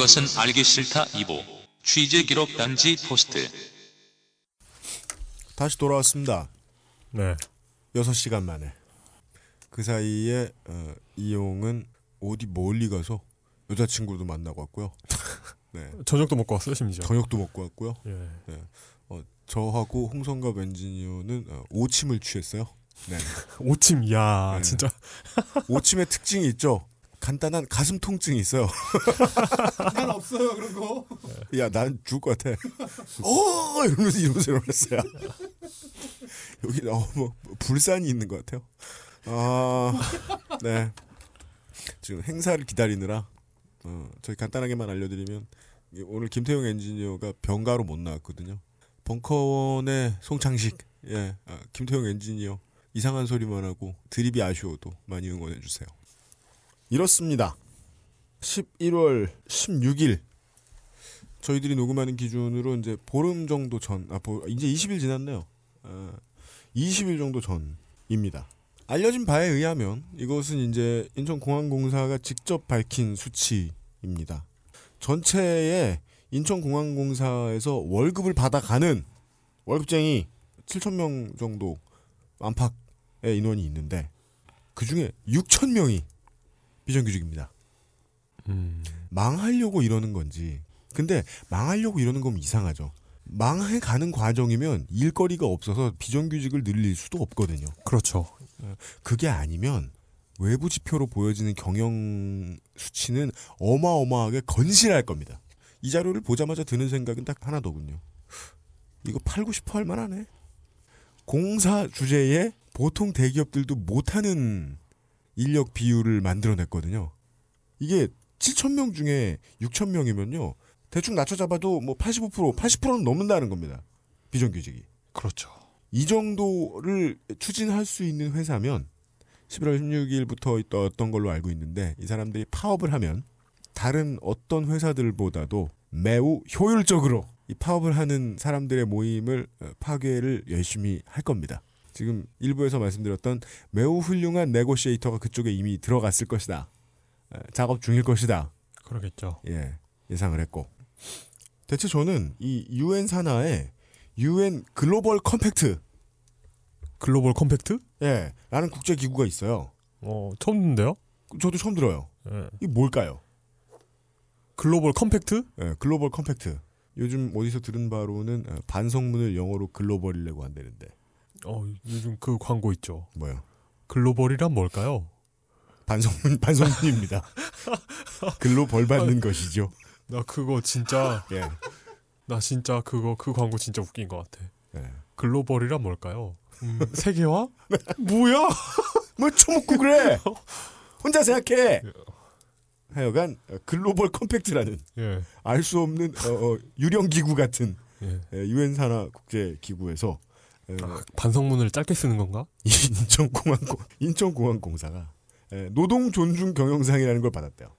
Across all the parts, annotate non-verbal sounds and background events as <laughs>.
그것은 알기 싫다 2부 취재 기록 단지 포스트 다시 돌아왔습니다. 네. 6시간 만에. 그 사이에 어, 이용은 어디 멀리 가서 여자친구도 만나고 왔고요. <laughs> 네. 저녁도 먹고 왔어요, 심지어. 저녁도 먹고 왔고요. 예. 어, 저하고 홍성갑 엔지니어는 어, 오침을 취했어요. 네. <laughs> 오침, 야 네. 진짜. 오침의 특징이 있죠. 간단한 가슴 통증이 있어요. <laughs> 난 없어요 그런 거. 야, 난 죽을 것 같아. 어! 이러면서 이러면서 일어났어요. 여기, 어, 뭐, 불산이 있는 것 같아요. 아, 네. 지금 행사를 기다리느라, 어, 저희 간단하게만 알려드리면, 이- 오늘 김태용 엔지니어가 병가로 못 나왔거든요. 벙커원의 송창식, 예, 아, 김태용 엔지니어, 이상한 소리만 하고, 드립이 아쉬워도 많이 응원해 주세요. 이렇습니다. 11월 16일, 저희들이 녹음하는 기준으로 이제 보름 정도 전, 아, 보, 이제 20일 지났네요. 아, 20일 정도 전입니다. 알려진 바에 의하면 이것은 이제 인천공항공사가 직접 밝힌 수치입니다. 전체에 인천공항공사에서 월급을 받아가는 월급쟁이 7,000명 정도 안팎의 인원이 있는데 그 중에 6,000명이 비정규직입니다. 음. 망하려고 이러는 건지. 근데 망하려고 이러는 건 이상하죠. 망해가는 과정이면 일거리가 없어서 비정규직을 늘릴 수도 없거든요. 그렇죠. 그게 아니면 외부 지표로 보여지는 경영 수치는 어마어마하게 건실할 겁니다. 이 자료를 보자마자 드는 생각은 딱 하나더군요. 이거 팔고 싶어 할 만하네. 공사 주제에 보통 대기업들도 못하는 인력 비율을 만들어냈거든요. 이게 7,000명 중에 6,000명이면요. 대충 낮춰 잡아도 뭐 85%, 80%는 넘는다는 겁니다. 비정규직이. 그렇죠. 이 정도를 추진할 수 있는 회사면 11월 16일부터 있던 걸로 알고 있는데 이 사람들이 파업을 하면 다른 어떤 회사들보다도 매우 효율적으로 이 파업을 하는 사람들의 모임을 어, 파괴를 열심히 할 겁니다. 지금 일부에서 말씀드렸던 매우 훌륭한 네고시에이터가 그쪽에 이미 들어갔을 것이다. 어, 작업 중일 것이다. 그러겠죠. 예, 예상을 했고. 대체 저는 이 UN 산하에 UN 글로벌 컴팩트 Global Compact? 예, 라는 국제 기구가 있어요. 어, 처음 듣는데요? 저도 처음 들어요. 예. 이게 뭘까요? Global Compact? 예, Global Compact. 요즘 어디서 들은 바로는 어, 반성문을 영어로 글로벌이라고 한다는데 어, 요즘 그 광고 있죠. 뭐요? 글로벌이란 뭘까요? 반성문 <laughs> 반성문입니다. 글로 벌 받는 것이죠. 나 그거 진짜 예. 나 진짜 그거 그 광고 진짜 웃긴 것 같아. 예. 글로벌이란 뭘까요? 음, <laughs> 세계화? 뭐야? 뭐 처먹고 그래? <laughs> 혼자 생각해. 하여간 어, Global Compact라는 예. 알수 없는 어, 어, 유령 기구 같은 예. 유엔 산하 국제 기구에서 어, 아, 반성문을 짧게 쓰는 건가? <laughs> 인천공항 인천공항공사가 예, 노동 존중 경영상이라는 걸 받았대요.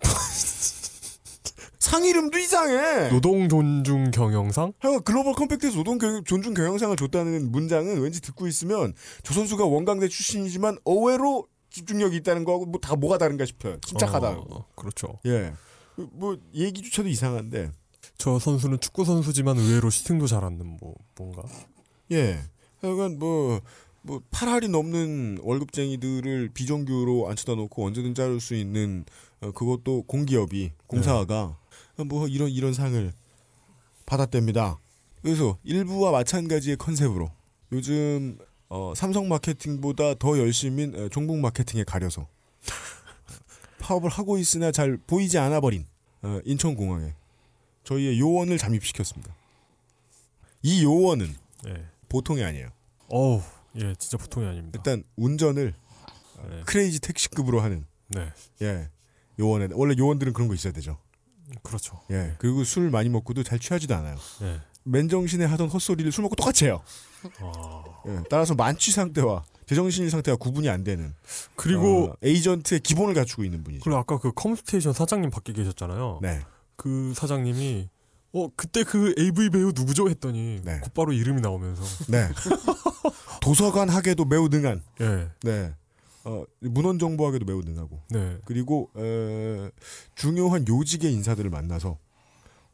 <laughs> 상 이름도 이상해. 노동 존중 경영상? 하여간 글로벌 컴팩트에서 노동 경영- 존중 경영상을 줬다는 문장은 왠지 듣고 있으면 조 선수가 원광대 출신이지만 의외로 집중력이 있다는 거하고 뭐 다 뭐가 다른가 싶어요. 침착하다. 어, 그렇죠. 예. 뭐 얘기조차도 이상한데 저 선수는 축구 선수지만 의외로 슈팅도 잘하는 뭐 뭔가. 예. 하여간 뭐, 뭐, 8할이 넘는 월급쟁이들을 비정규로 앉혀다 놓고 언제든 자를 수 있는, 어, 그것도 공기업이, 공사가, 뭐, 이런, 이런 상을 받았답니다. 그래서 일부와 마찬가지의 컨셉으로 요즘, 어, 삼성 마케팅보다 더 열심인 어, 종북 마케팅에 가려서 <laughs> 파업을 하고 있으나 잘 보이지 않아 버린, 어, 인천공항에 저희의 요원을 잠입시켰습니다. 이 요원은 예. 보통이 아니에요. 어우, 예, 진짜 보통이 아닙니다. 일단 운전을 네. 크레이지 택시급으로 하는 네. 예 요원에 원래 요원들은 그런 거 있어야 되죠. 그렇죠. 예 그리고 술 많이 먹고도 잘 취하지도 않아요. 예. 맨정신에 하던 헛소리를 술 먹고 똑같이 해요. 아. 예, 따라서 만취 상태와 제정신일 상태가 구분이 안 되는 그리고 어, 에이전트의 기본을 갖추고 있는 분이죠. 그리고 아까 그 컴스테이션 사장님 밖에 계셨잖아요. 네, 그 사장님이 어 그때 그 AV 배우 누구죠 했더니 네. 곧바로 이름이 나오면서 네. 도서관 학에도 매우 능한 예. 네 어, 문헌 정보학에도 매우 능하고 네. 그리고 에, 중요한 요직의 인사들을 만나서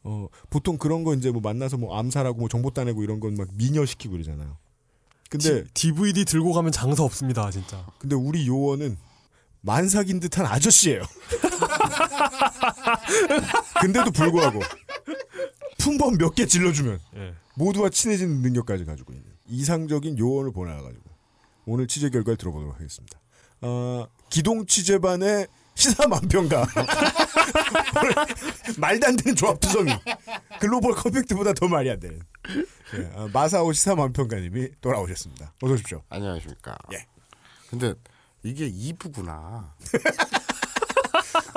어, 보통 그런 거 이제 뭐 만나서 뭐 암살하고 뭐 정보 따내고 이런 건 막 미녀시키고 그러잖아요. 근데 디, DVD 들고 가면 장사 없습니다, 진짜. 근데 우리 요원은 만삭인 듯한 아저씨예요. <laughs> 근데도 불구하고 품번 몇 개 질러주면 예. 모두와 친해지는 능력까지 가지고 있는 이상적인 요원을 보내가지고 오늘 취재 결과를 들어보도록 하겠습니다. 어, 기동 취재반의 시사만평가 말도 안 되는 조합 투성이 글로벌 컴팩트보다 더 말이 안 되는 예, 아, 마사오 시사만평가님이 돌아오셨습니다. 어서 오십시오. 안녕하십니까. 예. 근데 이게 2부구나. <laughs>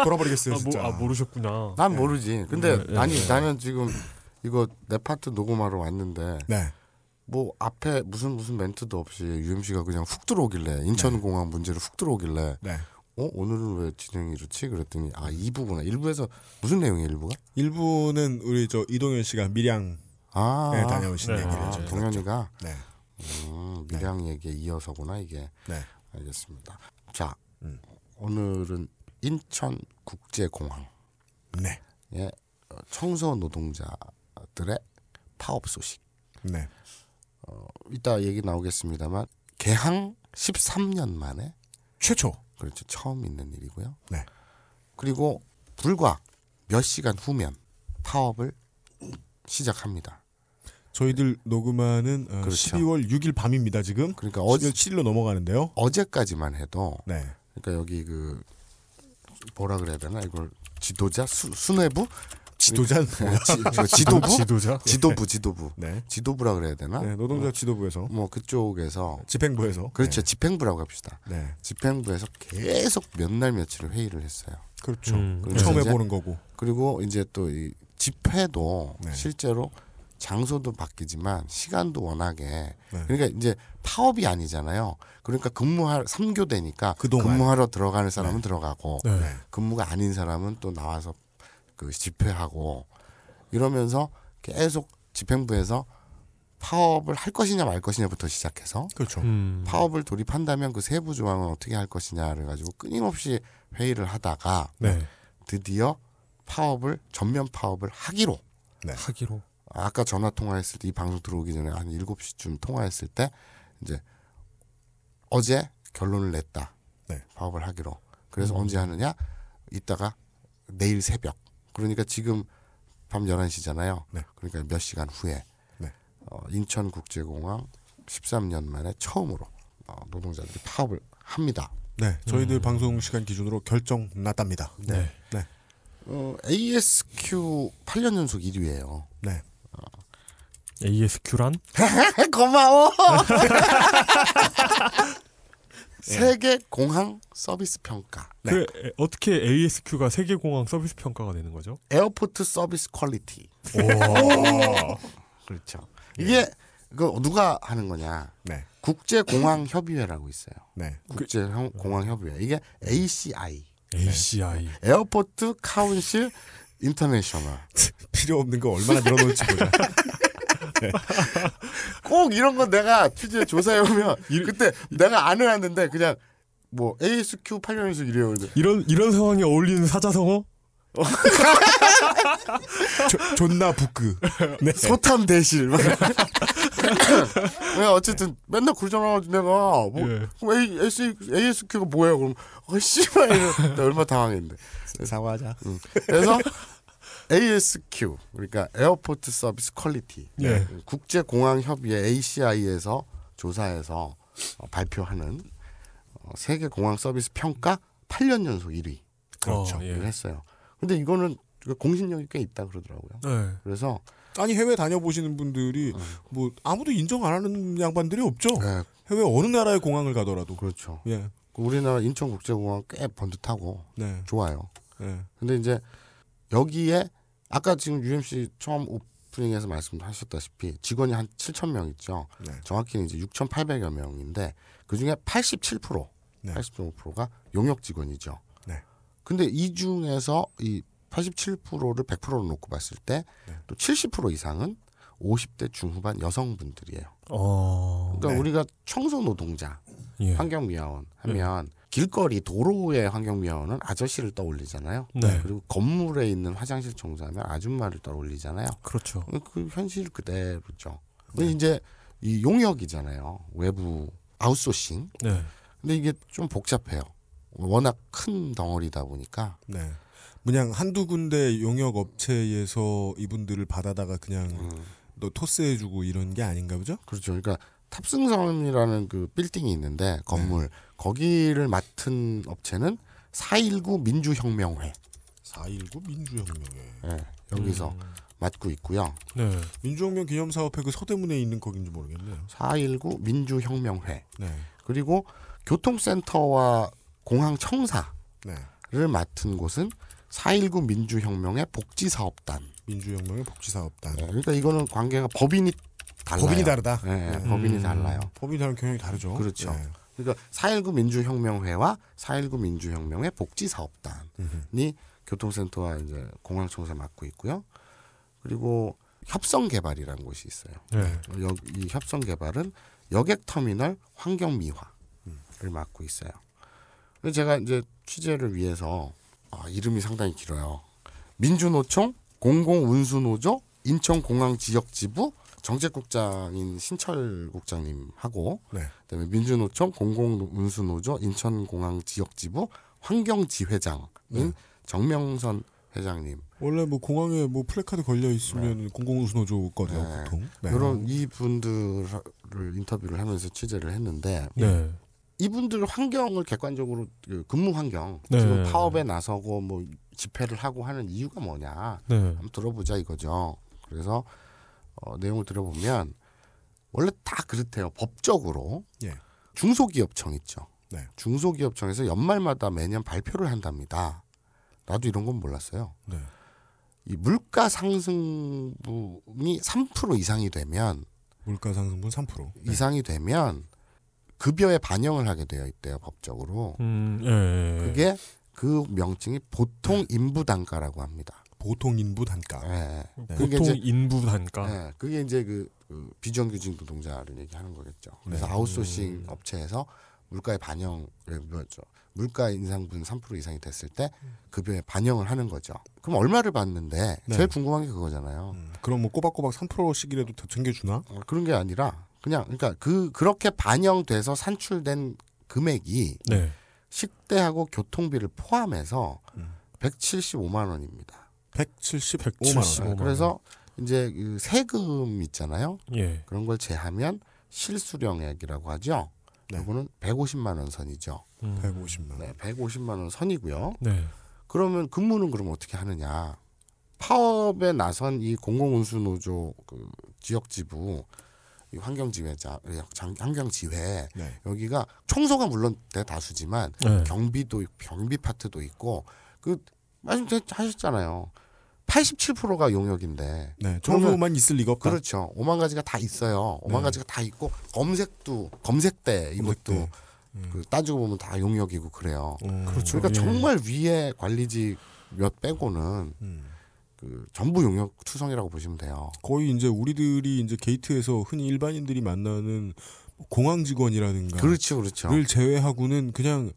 돌아버리겠어요 아, 모, 진짜. 아 모르셨구나. 난 모르지. 근데 네, 네, 아니 네. 나는 지금 이거 내 파트 녹음하러 왔는데 네. 뭐 앞에 무슨 무슨 멘트도 없이 UMC가 그냥 훅 들어오길래 인천공항 문제로 훅 들어오길래 네. 어 오늘은 왜 진행이 이렇지 그랬더니 아 2부구나. 1부에서 무슨 내용이에요 1부가? 일부는 우리 저 이동현 씨가 밀양에 아, 다녀오신 네. 얘기를 아, 좀 동현이가 네. 음, 밀양 얘기에 이어서구나 이게. 네. 알겠습니다. 자 음. 오늘은 인천국제공항 네. 예, 어, 청소 노동자들의 파업 소식. 네. 어, 이따 얘기 나오겠습니다만 개항 13년 만에 최초. 그렇죠 처음 있는 일이고요. 네. 그리고 불과 몇 시간 후면 파업을 시작합니다. 저희들 녹음하는 어, 그렇죠. 12월 6일 밤입니다 지금. 그러니까 12월 어제 7일로 넘어가는데요. 어제까지만 해도 네. 그러니까 여기 그 뭐라 그래야 되나 이걸 지도자 수, 수뇌부 지도자. 지, 저 지도부 <laughs> 지도자. <laughs> 지도부 지도부 네. 지도부라 그래야 되나? 네. 노동자 지도부에서 뭐 그쪽에서 집행부에서. 그렇죠 집행부라고 합시다. 네. 네. 집행부에서 계속 몇 날 며칠을 회의를 했어요. 그렇죠. 음, 처음 해보는 거고. 그리고 이제 또 이 집회도 네. 실제로 장소도 바뀌지만 시간도 워낙에 네. 그러니까 이제 파업이 아니잖아요. 그러니까 근무할 3교대니까 그동안. 근무하러 들어가는 사람은 들어가고 네. 네. 근무가 아닌 사람은 또 나와서 그 집회하고 이러면서 계속 집행부에서 파업을 할 것이냐 말 것이냐부터 시작해서 그렇죠. 음. 파업을 돌입한다면 그 세부 조항은 어떻게 할 것이냐를 가지고 끊임없이 회의를 하다가 네. 드디어 파업을 전면 파업을 하기로 하기로. 아까 전화 통화했을 때 이 방송 들어오기 전에 한 7시쯤 통화했을 때 이제 어제 결론을 냈다. 네. 파업을 하기로. 그래서 언제 하느냐? 이따가 내일 새벽. 그러니까 지금 밤 11시잖아요. 네. 그러니까 몇 시간 후에 네. 어, 인천국제공항 13년 만에 처음으로 어, 노동자들이 파업을 합니다. 네. 저희들 방송 시간 기준으로 결정 났답니다. 네. 네. 어, ASQ 8년 연속 1위예요. 네. ASQ란? <laughs> 고마워. <laughs> 세계 공항 서비스 평가. 그 에, 어떻게 ASQ가 세계 공항 서비스 평가가 되는 거죠? Airport Service Quality. 오. <laughs> 그렇죠. 이게 그 누가 하는 거냐? 네. 국제 공항 협의회라고 있어요. 네. 국제 형- 공항 협의회. 이게 ACI. ACI. Airport Council International. <laughs> 필요 없는 거 얼마나 늘어놓을지 보자. <laughs> 꼭 이런 거 내가 취재 조사해 보면 <laughs> 그때 내가 안 해놨는데 그냥 뭐 ASQ 8년 연속 이래요. 이런 이런 상황에 어울리는 사자성어? 조- 존나 부끄. 네. 소탐 대실. 막. 내가 어쨌든 맨날 그러잖아 내가 뭐 예. 그럼 A, S, ASQ가 뭐야 그럼 어 씨발 나 얼마나 당황했는데 사과하자. 그래서 ASQ 그러니까 Airport Service Quality 예. 국제 공항 협의회 ACI에서 조사해서 어, 발표하는 어, 세계 공항 서비스 평가 8년 연속 1위를 그렇죠. 어, 예. 했어요. 근데 이거는 공신력이 꽤 있다 그러더라고요. 네. 그래서 아니 해외 다녀보시는 분들이 뭐 아무도 인정 안 하는 양반들이 없죠. 네, 해외 어느 나라의 공항을 가더라도. 그렇죠. 예. 우리나라 인천국제공항 꽤 번듯하고 네. 좋아요. 예. 근데 이제 여기에 아까 지금 UMC 처음 오프닝에서 말씀하셨다시피 직원이 한 7천 명 있죠. 네. 정확히는 이제 6,800여 명인데 그 중에 87% 네. 80.5%가 용역 직원이죠. 네. 근데 이 중에서 이 87%를 100%로 놓고 봤을 때 네. 또70% 이상은 50대 중후반 여성분들이에요. 어. 그러니까 네. 우리가 청소 노동자, 예. 환경미화원 하면 길거리 도로의 환경미화원은 아저씨를 떠올리잖아요. 네. 그리고 건물에 있는 화장실 청소하면 아줌마를 떠올리잖아요. 그렇죠. 그 현실 그대로죠. 근데 이제 이 용역이잖아요. 외부 아웃소싱. 네. 근데 이게 좀 복잡해요. 워낙 큰 덩어리다 보니까 네. 그냥 한두 군데 용역 업체에서 이분들을 받아다가 그냥 음, 너 토스해주고 이런 게 아닌가 보죠? 그렇죠. 그러니까 탑승선이라는 그 빌딩이 있는데 건물 거기를 맡은 업체는 419 민주혁명회 4.19 민주혁명회. 예, 여기서 음. 맡고 있고요. 네. 민주혁명 기념 사업회 그 서대문에 있는 거긴지 모르겠네요. 419 민주혁명회 네. 그리고 교통센터와 공항 청사를 네. 맡은 곳은 419 민주혁명회 복지사업단. 민주혁명의 복지사업단. 예, 그러니까 이거는 관계가 법인이 달라요. 법인이 다르다. 예, 예, 네. 법인이 음. 달라요. 법인이 다른 경향이 다르죠. 그렇죠. 네. 그러니까 419 민주혁명회와 419 민주혁명회 복지사업단이 음흠. 교통센터와 이제 공항 청사 맡고 있고요. 그리고 협성개발이라는 곳이 있어요. 네. 여, 이 협성개발은 여객터미널 환경미화를 맡고 있어요. 제가 이제 취재를 위해서 아, 이름이 상당히 길어요. 민주노총 공공운수노조 인천공항지역지부 정책국장인 신철 국장님하고 네. 그다음에 민주노총 공공운수노조 인천공항지역지부 환경지회장인 네. 정명선 회장님 원래 뭐 공항에 뭐 플래카드 걸려 있으면 공공운수노조 거죠 네. 보통. 네. 이런 이 분들을 인터뷰를 하면서 취재를 했는데 네. 이분들 환경을 객관적으로 그 근무 환경 네. 지금 파업에 나서고 뭐 집회를 하고 하는 이유가 뭐냐 네. 한번 들어보자 이거죠. 그래서 어, 내용을 들어보면 원래 다 그렇대요. 법적으로 예. 중소기업청 있죠. 네. 중소기업청에서 연말마다 매년 발표를 한답니다. 나도 이런 건 몰랐어요. 네. 이 물가 상승분이 3% 이상이 되면 물가 상승분 3%. 네. 이상이 되면 급여에 반영을 하게 되어 있대요 법적으로. 음, 예. 그게 그 명칭이 보통 인부 단가라고 합니다. 보통 인부 단가. 예. 네. 그게 보통 이제 인부 단가. 예, 그게 이제 그, 그 비정규직 노동자를 얘기하는 거겠죠. 그래서 네. 아웃소싱 음. 업체에서 물가에 반영을 뭐죠? 물가 인상분 3% 이상이 됐을 때 급여에 반영을 하는 거죠. 그럼 얼마를 받는데 네. 제일 궁금한 게 그거잖아요. 음, 그럼 뭐 꼬박꼬박 3%씩이라도 더 챙겨주나? 어, 그런 게 아니라 그냥 그러니까 그 그렇게 반영돼서 산출된 금액이 네. 식대하고 교통비를 포함해서 음. 175만 원입니다. 175만 175만 원. 원. 그래서 이제 그 세금 있잖아요. 예. 그런 걸 제하면 실수령액이라고 하죠. 네. 이거는 150만 원 선이죠. 음. 150만 원. 네, 150만 원 선이고요. 네. 그러면 근무는 그럼 어떻게 하느냐? 파업에 나선 이 공공운수노조 그 지역지부 이 환경지회자 장- 환경지회 네. 여기가 청소가 물론 대다수지만 네. 경비도 경비 파트도 있고 그 말씀하셨잖아요. 87%가 용역인데 네. 청소만 있을 리가 없다. 그렇죠. 오만 가지가 다 있어요. 오만 네. 가지가 다 있고 검색도 검색대 이것도 검색대. 그 따지고 보면 다 용역이고 그래요. 음, 그렇죠. 그러니까 예. 정말 위에 관리직 몇 빼고는 음. 그 전부 용역 투성이라고 보시면 돼요. 거의 이제 우리들이 이제 게이트에서 흔히 일반인들이 만나는 공항 직원이라든가 그렇죠, 그렇죠. 를 제외하고는 그냥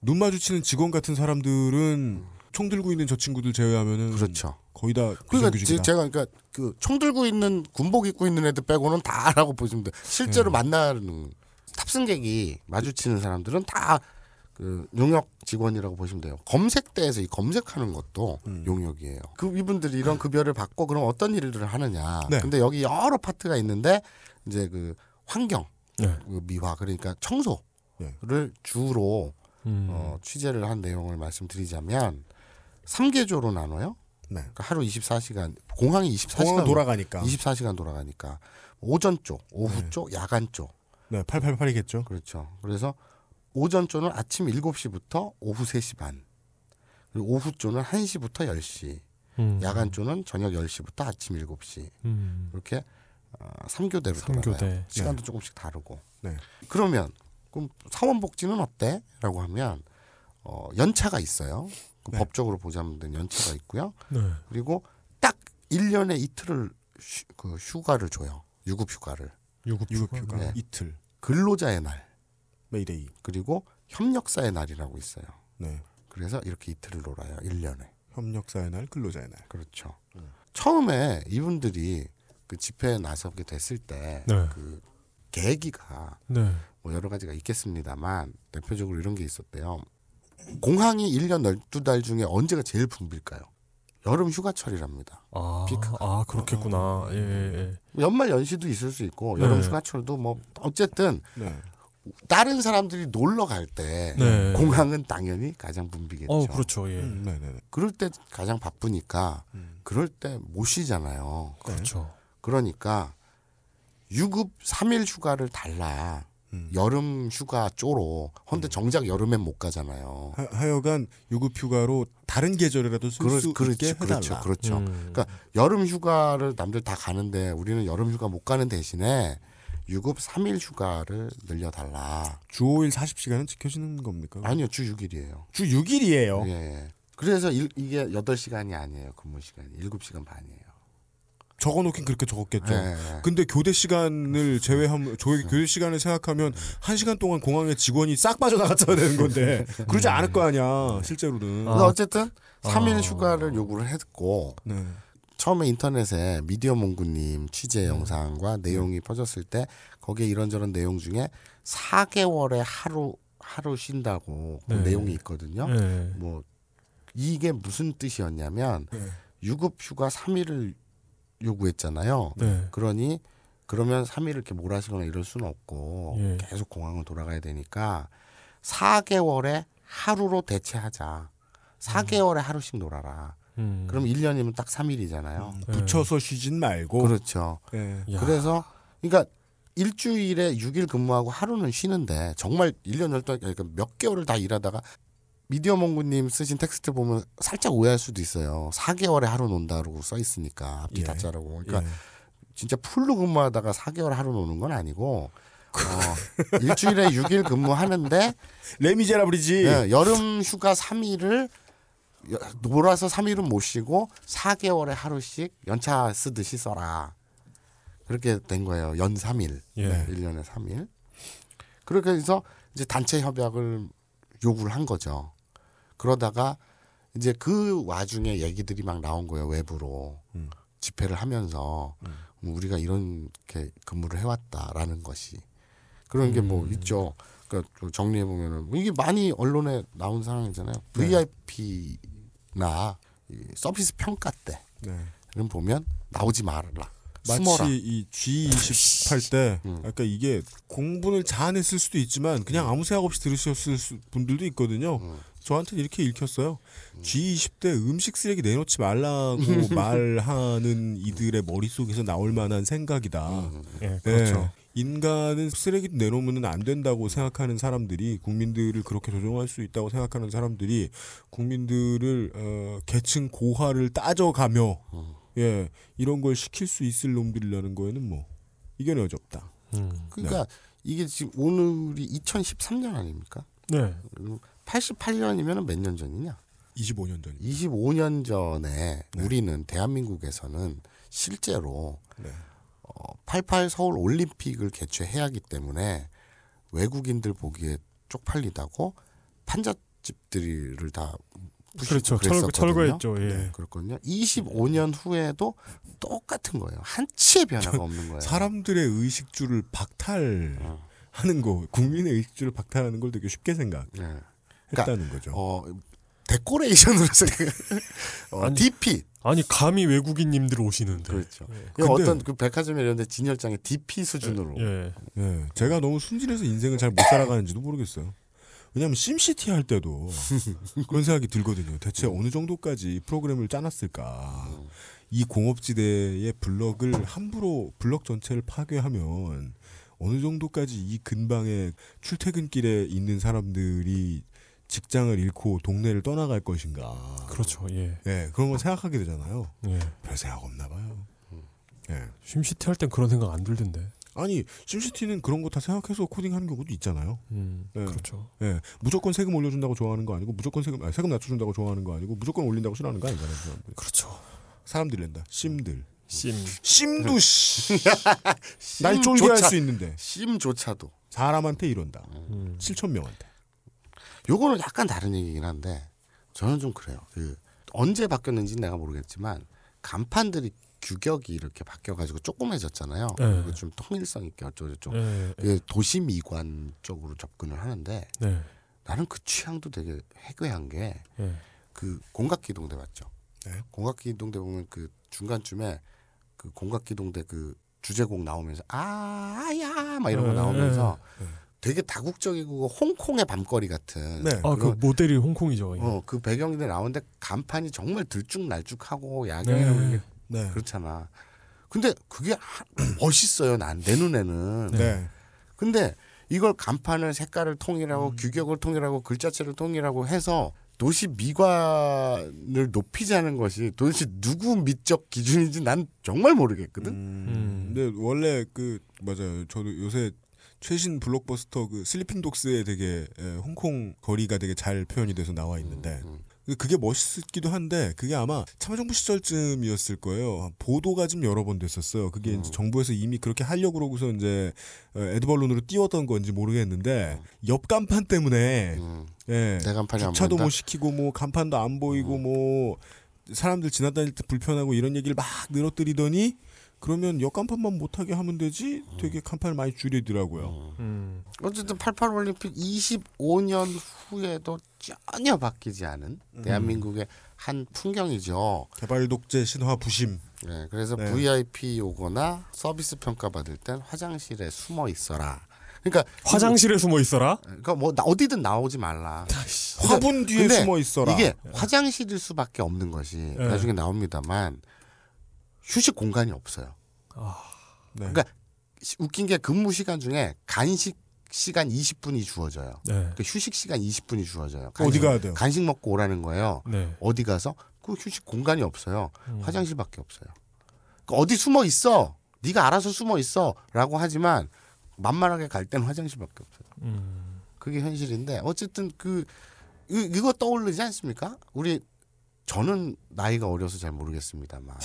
눈 마주치는 직원 같은 사람들은 총 들고 있는 저 친구들 제외하면은 그렇죠. 거의 다 그러니까 비정규직이다. 제, 가 그러니까 그 총 들고 있는 군복 입고 있는 애들 빼고는 다라고 보시면 돼요. 실제로 네. 만나는 탑승객이 마주치는 사람들은 다 그 용역 직원이라고 보시면 돼요. 검색대에서 이 검색하는 것도 음. 용역이에요. 그 이분들이 이런 급여를 받고 그럼 어떤 일을 하느냐. 네. 근데 여기 여러 파트가 있는데 이제 그 환경 네. 그 미화 그러니까 청소를 네. 주로 음. 어, 취재를 한 내용을 말씀드리자면 3개조로 나눠요. 네. 그러니까 하루 24시간 공항이 24시간 공항 돌아가니까. 24시간 돌아가니까 오전 쪽, 오후 네. 쪽, 야간 쪽 네, 888이겠죠. 그렇죠. 그래서 오전 쪽은 아침 7시부터 오후 3시 반. 그리고 오후 쪽은 1시부터 10시. 음. 야간 쪽은 저녁 10시부터 아침 7시. 음. 이렇게 어, 3교대로 삼교대. 돌아가요. 시간도 조금씩 다르고. 네. 그러면 그럼 사원 복지는 어때? 라고 하면 어, 연차가 있어요. 그 네. 법적으로 보자면 된 연차가 있고요. 네. 그리고 딱 1년에 이틀을 휴, 그 휴가를 줘요. 유급 휴가를. 유급 유급휴가 네. 이틀. 근로자의 날. 메이데이. 그리고 협력사의 날이라고 있어요. 네. 그래서 이렇게 이틀을 놀아요. 1년에. 협력사의 날, 근로자의 날. 그렇죠. 처음에 이분들이 그 집회에 나서게 됐을 때 네. 그 계기가 네. 뭐 여러 가지가 있겠습니다만 대표적으로 이런 게 있었대요. 공항이 1년 12달 중에 언제가 제일 붐빌까요? 여름 휴가철이랍니다. 아, 피크가. 아 그렇겠구나. 예, 예, 예. 연말 연시도 있을 수 있고 여름 네. 휴가철도 뭐 어쨌든 네. 다른 사람들이 놀러 갈 때 네. 공항은 당연히 가장 붐비겠죠. 어, 그렇죠. 예. 음, 네네네. 그럴 때 가장 바쁘니까 음. 그럴 때 못 쉬잖아요. 그렇죠. 그러니까 유급 3일 휴가를 달라. 음. 여름 휴가 쪼로. 헌데 정작 여름엔 못 가잖아요. 하, 하여간 유급 휴가로 다른 계절이라도 쓸수 그렇, 있게 그렇죠, 해달라. 그렇죠, 그렇죠. 음. 그러니까 여름 휴가를 남들 다 가는데 우리는 여름 휴가 못 가는 대신에 유급 3일 휴가를 늘려달라. 주 5일 40시간은 지켜지는 겁니까? 아니요, 주 6일이에요. 주 6일이에요. 예. 그래서 일, 이게 8시간이 아니에요. 근무 시간이. 7시간 반이에요. 적어 놓긴 그렇게 적었겠죠. 예. 근데 교대 시간을 제외하면 조, 교대 시간을 생각하면 한 시간 동안 공항에 직원이 싹 빠져나갔어야 되는 건데 <laughs> 그러지 않을 거 아니야 실제로는. 그래서 어쨌든 3일 아. 휴가를 요구를 했고 네. 처음에 인터넷에 미디어 몽구님 취재 음. 영상과 내용이 퍼졌을 때 거기에 이런저런 내용 중에 4개월에 하루 하루 쉰다고 그 네. 내용이 있거든요. 예. 뭐 이게 무슨 뜻이었냐면 네. 유급 휴가 3일을 요구했잖아요. 네. 그러니 그러면 3일을 이렇게 몰아쉬거나 이럴 수는 없고 예. 계속 공항을 돌아가야 되니까 4개월에 하루로 대체하자. 4개월에 하루씩 놀아라. 음. 그럼 1년이면 딱 3일이잖아요. 음, 붙여서 쉬진 말고. 그렇죠. 예. 야. 그래서 그러니까 일주일에 6일 근무하고 하루는 쉬는데 정말 1년 열달 그러니까 몇 개월을 다 일하다가 미디어 몽구님 쓰신 텍스트 보면 살짝 오해할 수도 있어요. 4개월에 하루 논다라고 써 있으니까 앞뒤 예. 다 자르고. 그러니까 예. 진짜 풀로 근무하다가 4개월 하루 노는 건 아니고 어, 일주일에 6일 근무하는데 <laughs> 레미제라블이지. 예, 여름 휴가 3일을 놀아서 3일은 못 쉬고 4개월에 하루씩 연차 쓰듯이 써라. 그렇게 된 거예요. 연 3일. 예. 1년에 3일. 그렇게 해서 이제 단체 협약을 요구를 한 거죠. 그러다가 이제 그 와중에 얘기들이 막 나온 거예요. 외부로. 음. 집회를 하면서 뭐 우리가 이렇게 근무를 해왔다라는 것이 그런 게뭐 있죠. 그러니까 좀 정리해 보면은 이게 많이 언론에 나온 상황이잖아요. VIP나 서비스 평가 때는 네. 보면 나오지. 숨어라. 마치 이 G20 할 때, 음. 그러니까 이게 공분을 자아냈을 수도 있지만 그냥 아무 생각 없이 들으셨을 수- 분들도 있거든요. 음. 저한테는 이렇게 읽혔어요. G20 때 음식 쓰레기 내놓지 말라고 <laughs> 말하는 이들의 머릿속에서 나올 만한 생각이다. 음. 예, 그렇죠. 예. 인간은 쓰레기 내놓으면 안 된다고 생각하는 사람들이 국민들을 그렇게 조종할 수 있다고 생각하는 사람들이 국민들을 어, 계층 고하를 따져가며 음. 예 이런 걸 시킬 수 있을 놈들이라는 거에는 뭐 이견이 어렵다. 음. 그러니까 이게 지금 오늘이 2013년 아닙니까? 네. 88년이면 몇 년 전이냐? 25년 전. 25년 전에 우리는 대한민국에서는 실제로 네. 어, 88 서울 올림픽을 개최해야 하기 때문에 외국인들 보기에 쪽팔리다고 판잣집들을 다 그렇죠. 철, 그랬었거든요. 철거했죠. 예. 네, 그렇거든요. 25년 후에도 똑같은 거예요. 한치의 변화가 없는 거예요. 사람들의 의식주를 박탈하는 어. 거, 국민의 의식주를 박탈하는 걸 되게 쉽게 생각했다는 네. 거죠. 어, 데코레이션으로 생각. <laughs> 어, 아니, DP 아니 감히 외국인님들 오시는데. 그렇죠. 근데- 그 어떤 그 백화점에 이런데 진열장에 DP 수준으로. 예. 예, 제가 너무 순진해서 인생을 잘 못 살아가는지도 모르겠어요. 왜냐하면 심시티 할 때도 <laughs> 그런 생각이 들거든요. 대체 어느 정도까지 프로그램을 짜놨을까? 이 공업지대의 블럭을 함부로 블럭 전체를 파괴하면 어느 정도까지 이 근방에 출퇴근길에 있는 사람들이 직장을 잃고 동네를 떠나갈 것인가? 그렇죠. 예. 예, 그런 걸 생각하게 되잖아요. 예. 별 생각 없나 봐요. 예. 심시티 할 땐 그런 생각 안 들던데. 아니 심시티는 그런 거 다 생각해서 코딩하는 경우도 있잖아요. 음. 네. 그렇죠. 예, 무조건 세금 올려준다고 좋아하는 거 아니고 무조건 세금 아, 세금 낮춰준다고 좋아하는 거 아니고 무조건 올린다고 싫어하는 거 아니잖아요. 사람들. 그렇죠. 사람들이란다. 심들. 심. 심도 씨. <laughs> 날 쫄게 할 수 있는데 심조차도 사람한테 이런다. 음. 7천 명한테. 요거는 약간 다른 얘기긴 한데 저는 좀 그래요. 그 언제 바뀌었는지 는 내가 모르겠지만 간판들이 규격이 이렇게 바뀌어가지고 조그매졌잖아요. 네. 그리고 좀 통일성 있게 어쩌고저쩌고 예, 예, 그 도시 미관 쪽으로 접근을 하는데 네. 나는 그 취향도 되게 해괴한 게 예. 그 공각기동대 맞죠? 네. 공각기동대 보면 그 중간쯤에 그 공각기동대 그 주제곡 나오면서 아야 막 이런 거 네, 나오면서 네. 되게 다국적이고 홍콩의 밤거리 같은 네. 아, 그 모델이 홍콩이죠. 예. 어, 그 배경들이 나오는데 간판이 정말 들쭉날쭉하고 야경이라고 네. 네. 그렇잖아. 근데 그게 하- 멋있어요. 난 내 눈에는. 네. 근데 이걸 간판을 색깔을 통일하고 음. 규격을 통일하고 글자체를 통일하고 해서 도시 미관을 높이자는 것이 도대체 누구 미적 기준인지 난 정말 모르겠거든. 음. 근데 원래 그 맞아요. 저도 요새 최신 블록버스터 그 Sleeping Dogs에 되게 에, 홍콩 거리가 되게 잘 표현이 돼서 나와 있는데 음. 그게 멋있기도 한데 그게 아마 참여정부 시절쯤이었을 거예요. 보도가 좀 여러 번 됐었어요. 그게 음. 정부에서 이미 그렇게 하려고 그러고서 이제 어, 애드벌룬으로 띄웠던 건지 모르겠는데 옆 간판 때문에 음. 예. 주차도. 못 시키고 뭐 간판도 안 보이고 음. 뭐 사람들 지나다닐 때 불편하고 이런 얘기를 막 늘어뜨리더니 그러면 옆 간판만 못하게 하면 되지 되게 간판을 많이 줄이더라고요. 음. 어쨌든 88 올림픽 25년 후에도 전혀 바뀌지 않은 음. 대한민국의 한 풍경이죠. 개발 독재 신화 부심. 네, 그래서 네. VIP 오거나 서비스 평가 받을 땐 화장실에 숨어 있어라. 그러니까 화장실에 숨어 있어라. 그러니까 뭐 나- 어디든 나오지 말라. <laughs> 화분 뒤에 숨어 있어라. 이게 화장실일 수밖에 없는 것이 네. 나중에 나옵니다만 휴식 공간이 없어요. 네. 그러니까 시- 웃긴 게 근무 시간 중에 간식 시간 20분이 주어져요. 네. 그러니까 휴식 시간 20분이 주어져요. 어디 간식, 가야 돼요? 간식 먹고 오라는 거예요. 네. 어디 가서 그 휴식 공간이 없어요. 음. 화장실밖에 없어요. 그러니까 어디 숨어 있어. 네가 알아서 숨어 있어라고 하지만 만만하게 갈 때는 화장실밖에 없어요. 음. 그게 현실인데 어쨌든 그 이, 이거 떠오르지 않습니까? 우리 저는 나이가 어려서 잘 모르겠습니다만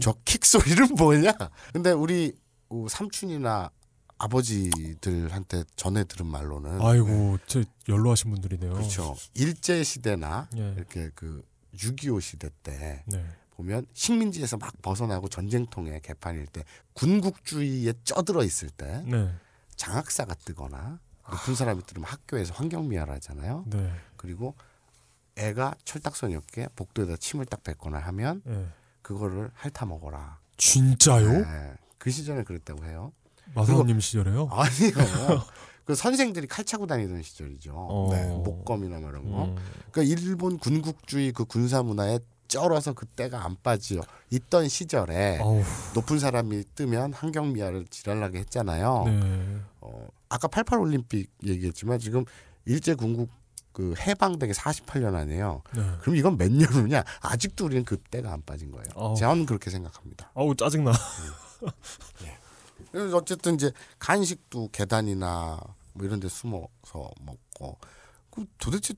저 킥 소리는 뭐냐? 근데 우리 어, 삼촌이나 아버지들한테 전해 들은 말로는 아이고, 제 연로하신 분들이네요. 그렇죠. 일제 시대나 예. 이렇게 그 6.25 시대 때 네. 보면 식민지에서 막 벗어나고 전쟁통에 개판일 때 군국주의에 쩌들어 있을 때 네. 장학사가 뜨거나 높은 사람이 뜨면 학교에서 환경미화를 하잖아요. 네. 그리고 애가 철딱서니없게 복도에다 침을 딱 뱉거나 하면 네. 그거를 핥아 먹어라. 진짜요? 네. 그 시절에 그랬다고 해요. 마사오님 시절에요? <laughs> 아니요. 그 선생들이 칼 차고 다니던 시절이죠. 어. 네. 목검이나 뭐 이런 거. 음. 그러니까 일본 군국주의 그 군사 문화에 쩔어서 그때가 안 빠져 있던 시절에 아우. 높은 사람이 뜨면 환경미화를 지랄나게 했잖아요. 네. 어, 아까 88 올림픽 얘기했지만 지금 일제 군국 그 해방되게 48년 아니에요. 네. 그럼 이건 몇 년 후냐? 아직도 우리는 그때가 안 빠진 거예요. 아우. 저는 그렇게 생각합니다. 아우 짜증나. 그래서 어쨌든 이제 간식도 계단이나 뭐 이런 데 숨어서 먹고 그 도대체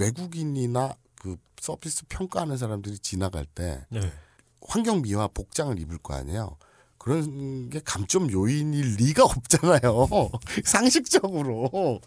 외국인이나 그 서비스 평가하는 사람들이 지나갈 때 네. 환경 미화 복장을 입을 거 아니에요. 그런 게 감점 요인일 리가 없잖아요. <laughs> 상식적으로.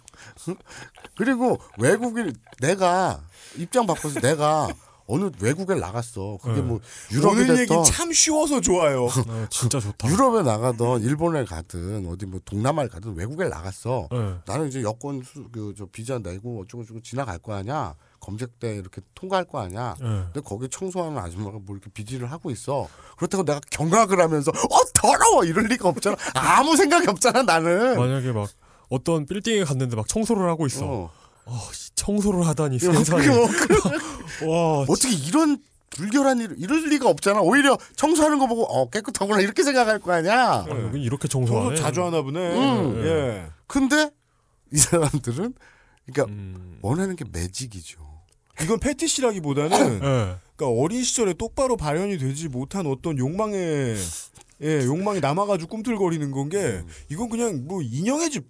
그리고 외국인 내가 입장 바꿔서 내가 어느 외국에 나갔어. 그게 네. 뭐 유럽이 오늘 얘기 참 쉬워서 좋아요. 아, <laughs> 진짜 좋다. 유럽에 나가던 일본에 가든 어디 뭐 동남아를 가든 외국에 나갔어. 네. 나는 이제 여권 그 저 비자 내고 어쩌고 저쩌고 지나갈 거 아니야. 검색대 이렇게 통과할 거 아니야. 네. 근데 거기 청소하는 아줌마가 뭐 이렇게 비지를 하고 있어. 그렇다고 내가 경악을 하면서 어 더러워 이럴 리가 없잖아. 아무 생각이 없잖아 나는. 만약에 막 어떤 빌딩에 갔는데 막 청소를 하고 있어. 어. 어, 이 청소를 하다니 그, 세상에. 그, <laughs> 와, 어떻게 이런 불결한 일 이럴 리가 없잖아. 오히려 청소하는 거 보고 어 깨끗하구나 이렇게 생각할 거 아니야. 아, 여긴 이렇게 청소 청소하네. 자주 하나 보네. 음. 예. 근데 이 사람들은 그러니까 음. 원하는 게 매직이죠. 이건 패티시라기보다는 <laughs> 네. 그러니까 어린 시절에 똑바로 발현이 되지 못한 어떤 욕망에 예, 욕망이 남아가지고 꿈틀거리는 건 게 이건 그냥 뭐 인형의 집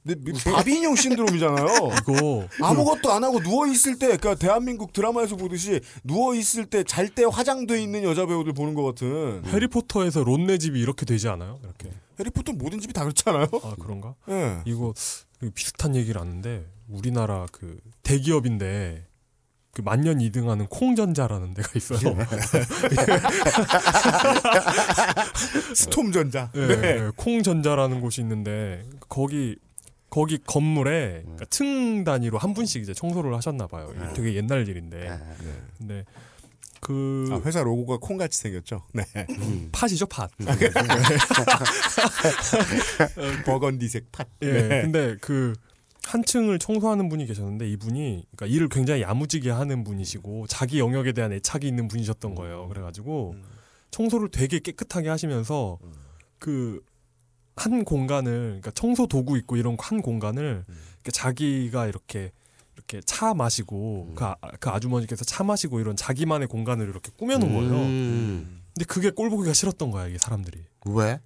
바비 인형 신드롬이잖아요. <laughs> 이거 아무것도 안 하고 누워 있을 때, 그러니까 대한민국 드라마에서 보듯이 누워 있을 때 잘 때 화장돼 있는 여자 배우들 보는 것 같은. 해리포터에서 론네 집이 이렇게 되지 않아요? 이렇게. 해리포터 모든 집이 다 그렇잖아요. 아 그런가? 예. 이거 비슷한 얘기를 아는데 우리나라 그 대기업인데 그 만년 2등하는 콩전자라는 데가 있어요. <laughs> 스톰전자. 예, 예, 콩전자라는 곳이 있는데 거기 거기 건물에 그러니까 층 단위로 한 분씩 이제 청소를 하셨나 봐요. 이게 되게 옛날 일인데. 네. 근데 그 아, 회사 로고가 콩같이 생겼죠. 네. 음. 팥이죠, 팥. <laughs> 버건디색 팥. 예. 네. 근데 그 한 층을 청소하는 분이 계셨는데 이분이 그러니까 일을 굉장히 야무지게 하는 분이시고 자기 영역에 대한 애착이 있는 분이셨던 거예요. 그래가지고 청소를 되게 깨끗하게 하시면서 그 한 공간을 그러니까 청소 도구 있고 이런 한 공간을 이렇게 자기가 이렇게 이렇게 차 마시고 그, 아, 그 아주머니께서 차 마시고 이런 자기만의 공간을 이렇게 꾸며놓은 거예요. 음. 근데 그게 꼴 보기가 싫었던 거야 이게 사람들이. 왜?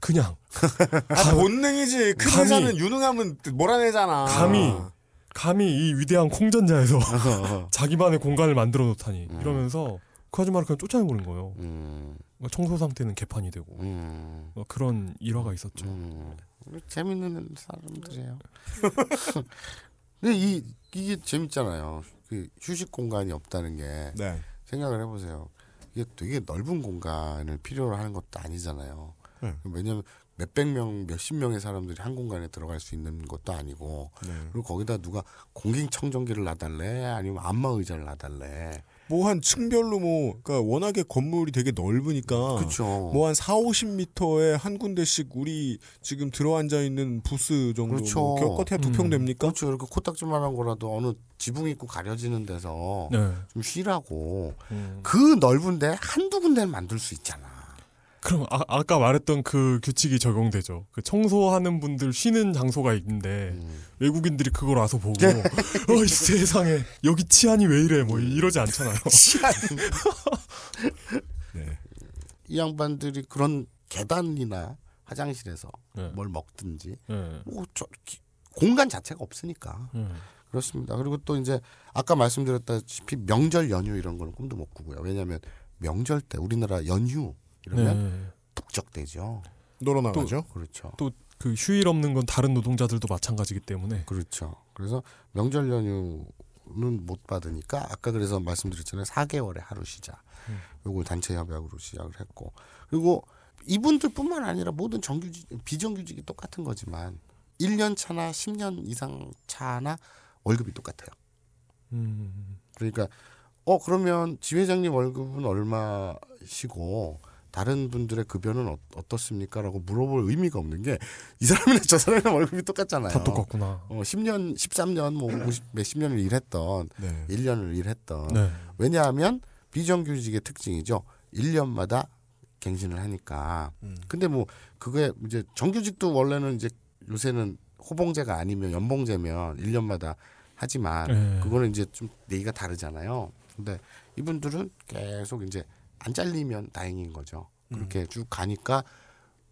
그냥 <laughs> 아, 본능이지. 큰 감히- 회사는 유능하면 몰아내잖아. 감히 감히 이 위대한 콩전자에서 <laughs> 어. <laughs> 자기만의 공간을 만들어 놓다니 음. 이러면서 그 아줌마를 그냥 쫓아내버린 거예요. 음. 그러니까 청소 상태는 개판이 되고 음. 뭐 그런 일화가 있었죠. 음. 재밌는 사람들이에요. 근데 이 이게 재밌잖아요. 그 휴식 공간이 없다는 게 네. 생각을 해보세요. 이게 되게 넓은 공간을 필요로 하는 것도 아니잖아요. 네. 왜냐하면 몇백 명, 몇십 명의 사람들이 한 공간에 들어갈 수 있는 것도 아니고 네. 그리고 거기다 누가 공기청정기를 놔달래 아니면 안마 의자를 놔달래 뭐 한 층별로 뭐 그러니까 워낙에 건물이 되게 넓으니까 그렇죠. 뭐 한 4, 50m에 한 군데씩 우리 지금 들어앉아 있는 부스 정도 그렇죠. 뭐두 음. 평 됩니까? 그렇죠. 이렇게 코딱지만한 거라도 어느 지붕 있고 가려지는 데서 네. 좀 쉬라고 음. 그 넓은데 한두 군데는 만들 수 있잖아. 그럼 아, 아까 말했던 그 규칙이 적용되죠. 그 청소하는 분들 쉬는 장소가 있는데 음. 외국인들이 그걸 와서 보고 <laughs> 어이 세상에 여기 치안이 왜 이래 뭐 이러지 않잖아요. <laughs> 네. 이 양반들이 그런 계단이나 화장실에서 네. 뭘 먹든지 네. 뭐 저, 기- 공간 자체가 없으니까 네. 그렇습니다. 그리고 또 이제 아까 말씀드렸다시피 명절 연휴 이런 거는 꿈도 못 꾸고요. 왜냐하면 명절 때 우리나라 연휴 이러면 네. 북적대죠. 놀러 나가죠. 그렇죠. 그 휴일 없는 건 다른 노동자들도 마찬가지기 때문에 그렇죠. 그래서 명절 연휴는 못 받으니까 아까 그래서 말씀드렸잖아요. 4개월에 하루 쉬자. 음. 요걸 단체 협약으로 시작을 했고 그리고 이분들뿐만 아니라 모든 정규직 비정규직이 똑같은 거지만 1년 차나 10년 이상 차나 월급이 똑같아요. 음. 그러니까 어 그러면 지회장님 월급은 얼마시고 다른 분들의 급여는 어, 어떻습니까 라고 물어볼 의미가 없는 게 이 사람이나 저 사람이나 월급이 똑같잖아요. 다 똑같구나. 어 10년, 13년 뭐 50, <laughs> 몇십 년을 일했던 네. 1년을 일했던 네. 왜냐하면 비정규직의 특징이죠. 1년마다 갱신을 하니까. 음. 근데 뭐 그게 이제 정규직도 원래는 이제 요새는 호봉제가 아니면 연봉제면 1년마다 하지만 네. 그거는 이제 좀 얘기가 다르잖아요. 근데 이분들은 계속 이제 안 잘리면 다행인 거죠. 그렇게 쭉 가니까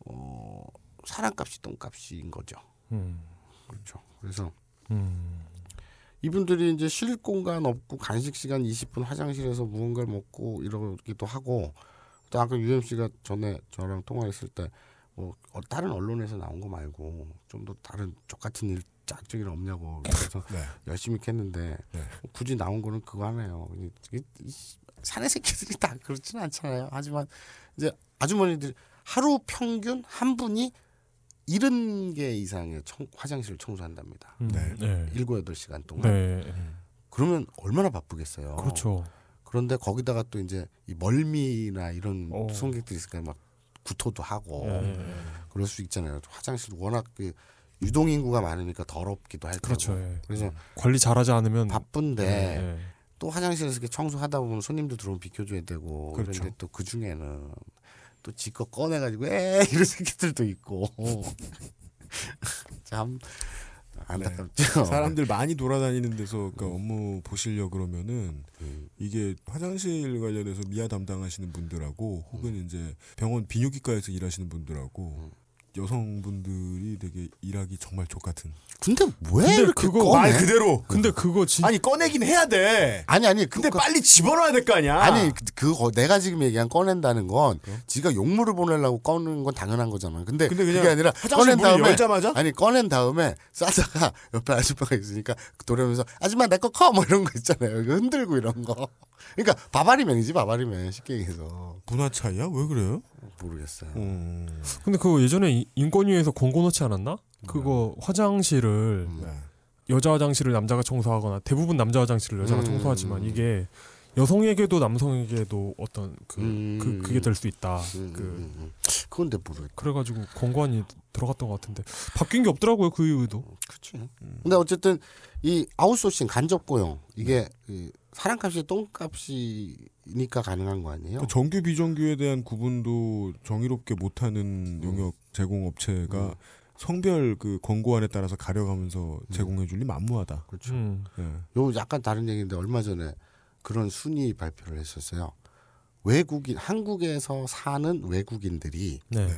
어 사람값이 똥값인 거죠. 음. 그렇죠. 그래서 음. 이분들이 이제 쉴 공간 없고 간식 시간 20분 화장실에서 무언가를 먹고 이러기도 하고 또 아까 UMC가 전에 저랑 통화했을 때 뭐 다른 언론에서 나온 거 말고 좀 더 다른 똑같은 일 짝짝이 없냐고 그래서 <laughs> 네. 열심히 했는데 네. 굳이 나온 거는 그거. 이- 이 사내 새끼들이 다 그렇지는 않잖아요. 하지만 이제 아주머니들 하루 평균 한 분이 70개 이상의 청, 화장실을 청소한답니다. 음. 네. 네. 일곱 여덟 시간 동안. 네. 그러면 얼마나 바쁘겠어요. 그렇죠. 그런데 거기다가 또 이제 이 멀미나 이런 어. 손객들이 있으니까 막 구토도 하고 예. 그럴 수 있잖아요. 화장실 워낙 그 유동 인구가 많으니까 더럽기도 할 그렇죠. 테고. 예. 그래서 관리 잘하지 않으면 바쁜데 예. 또 화장실에서 이렇게 청소하다 보면 손님들 들어오면 비켜줘야 되고 그렇죠. 그런데 또 그 중에는 또 지껏 꺼내가지고 에 이런 새끼들도 있고 <laughs> 참 안타깝죠. 사람들 많이 돌아다니는 데서 그러니까 업무 보시려 그러면은 음. 이게 화장실 관련해서 미아 담당하시는 분들하고 혹은 이제 병원 비뇨기과에서 일하시는 분들하고 여성분들이 되게 일하기 정말 족같은. 근데 왜 근데 이렇게 그거 꺼내? 말 그대로. 근데 그거 진 아니 꺼내긴 해야 돼. 아니 아니 근데 그, 빨리 집어넣어야 될 거 아니야. 아니 그, 그거 내가 지금 얘기한 꺼낸다는 건 지가 용물을 보내려고 꺼내는 건 당연한 거잖아. 근데, 근데 그냥 그게 아니라 꺼낸 다음에 열자마자 아니 꺼낸 다음에 싸다가 <laughs> 옆에 아줌마가 있으니까 돌아오면서 아줌마 내 거 커 뭐 이런 거 있잖아요. 흔들고 이런 거. 그러니까 바바리맨이지 바바리맨 쉽게 얘기해서 문화 차이야? 왜 그래요? 모르겠어요. 음. 근데 그거 예전에 이- 인권위에서 권고 넣지 않았나? 그거 화장실을 음. 네. 여자 화장실을 남자가 청소하거나 대부분 남자 화장실을 여자가 음. 청소하지만 이게 여성에게도 남성에게도 어떤 그, 음. 그 그게 될 수 있다. 음, 그 음, 음. 그건 내 모르겠. 그래가지고 권고안이 들어갔던 것 같은데 바뀐 게 없더라고요 그 이후에도. 그렇지. 근데 어쨌든 이 아웃소싱 간접 고용 이게 그 사람값이 똥값이니까 가능한 거 아니에요? 그 정규 비정규에 대한 구분도 정의롭게 못하는 용역 제공업체가 음. 성별 그 권고안에 따라서 가려가면서 제공해줄 리 만무하다. 그렇죠. 음. 예. 요 약간 다른 얘기인데 얼마 전에 그런 순위 발표를 했었어요. 외국인 한국에서 사는 외국인들이 네. 네.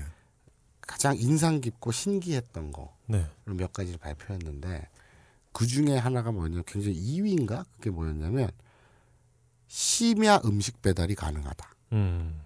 가장 인상 깊고 신기했던 거 네. 몇 가지를 발표했는데 그 중에 하나가 뭐냐 굉장히 2위인가 그게 뭐였냐면 심야 음식 배달이 가능하다. 음.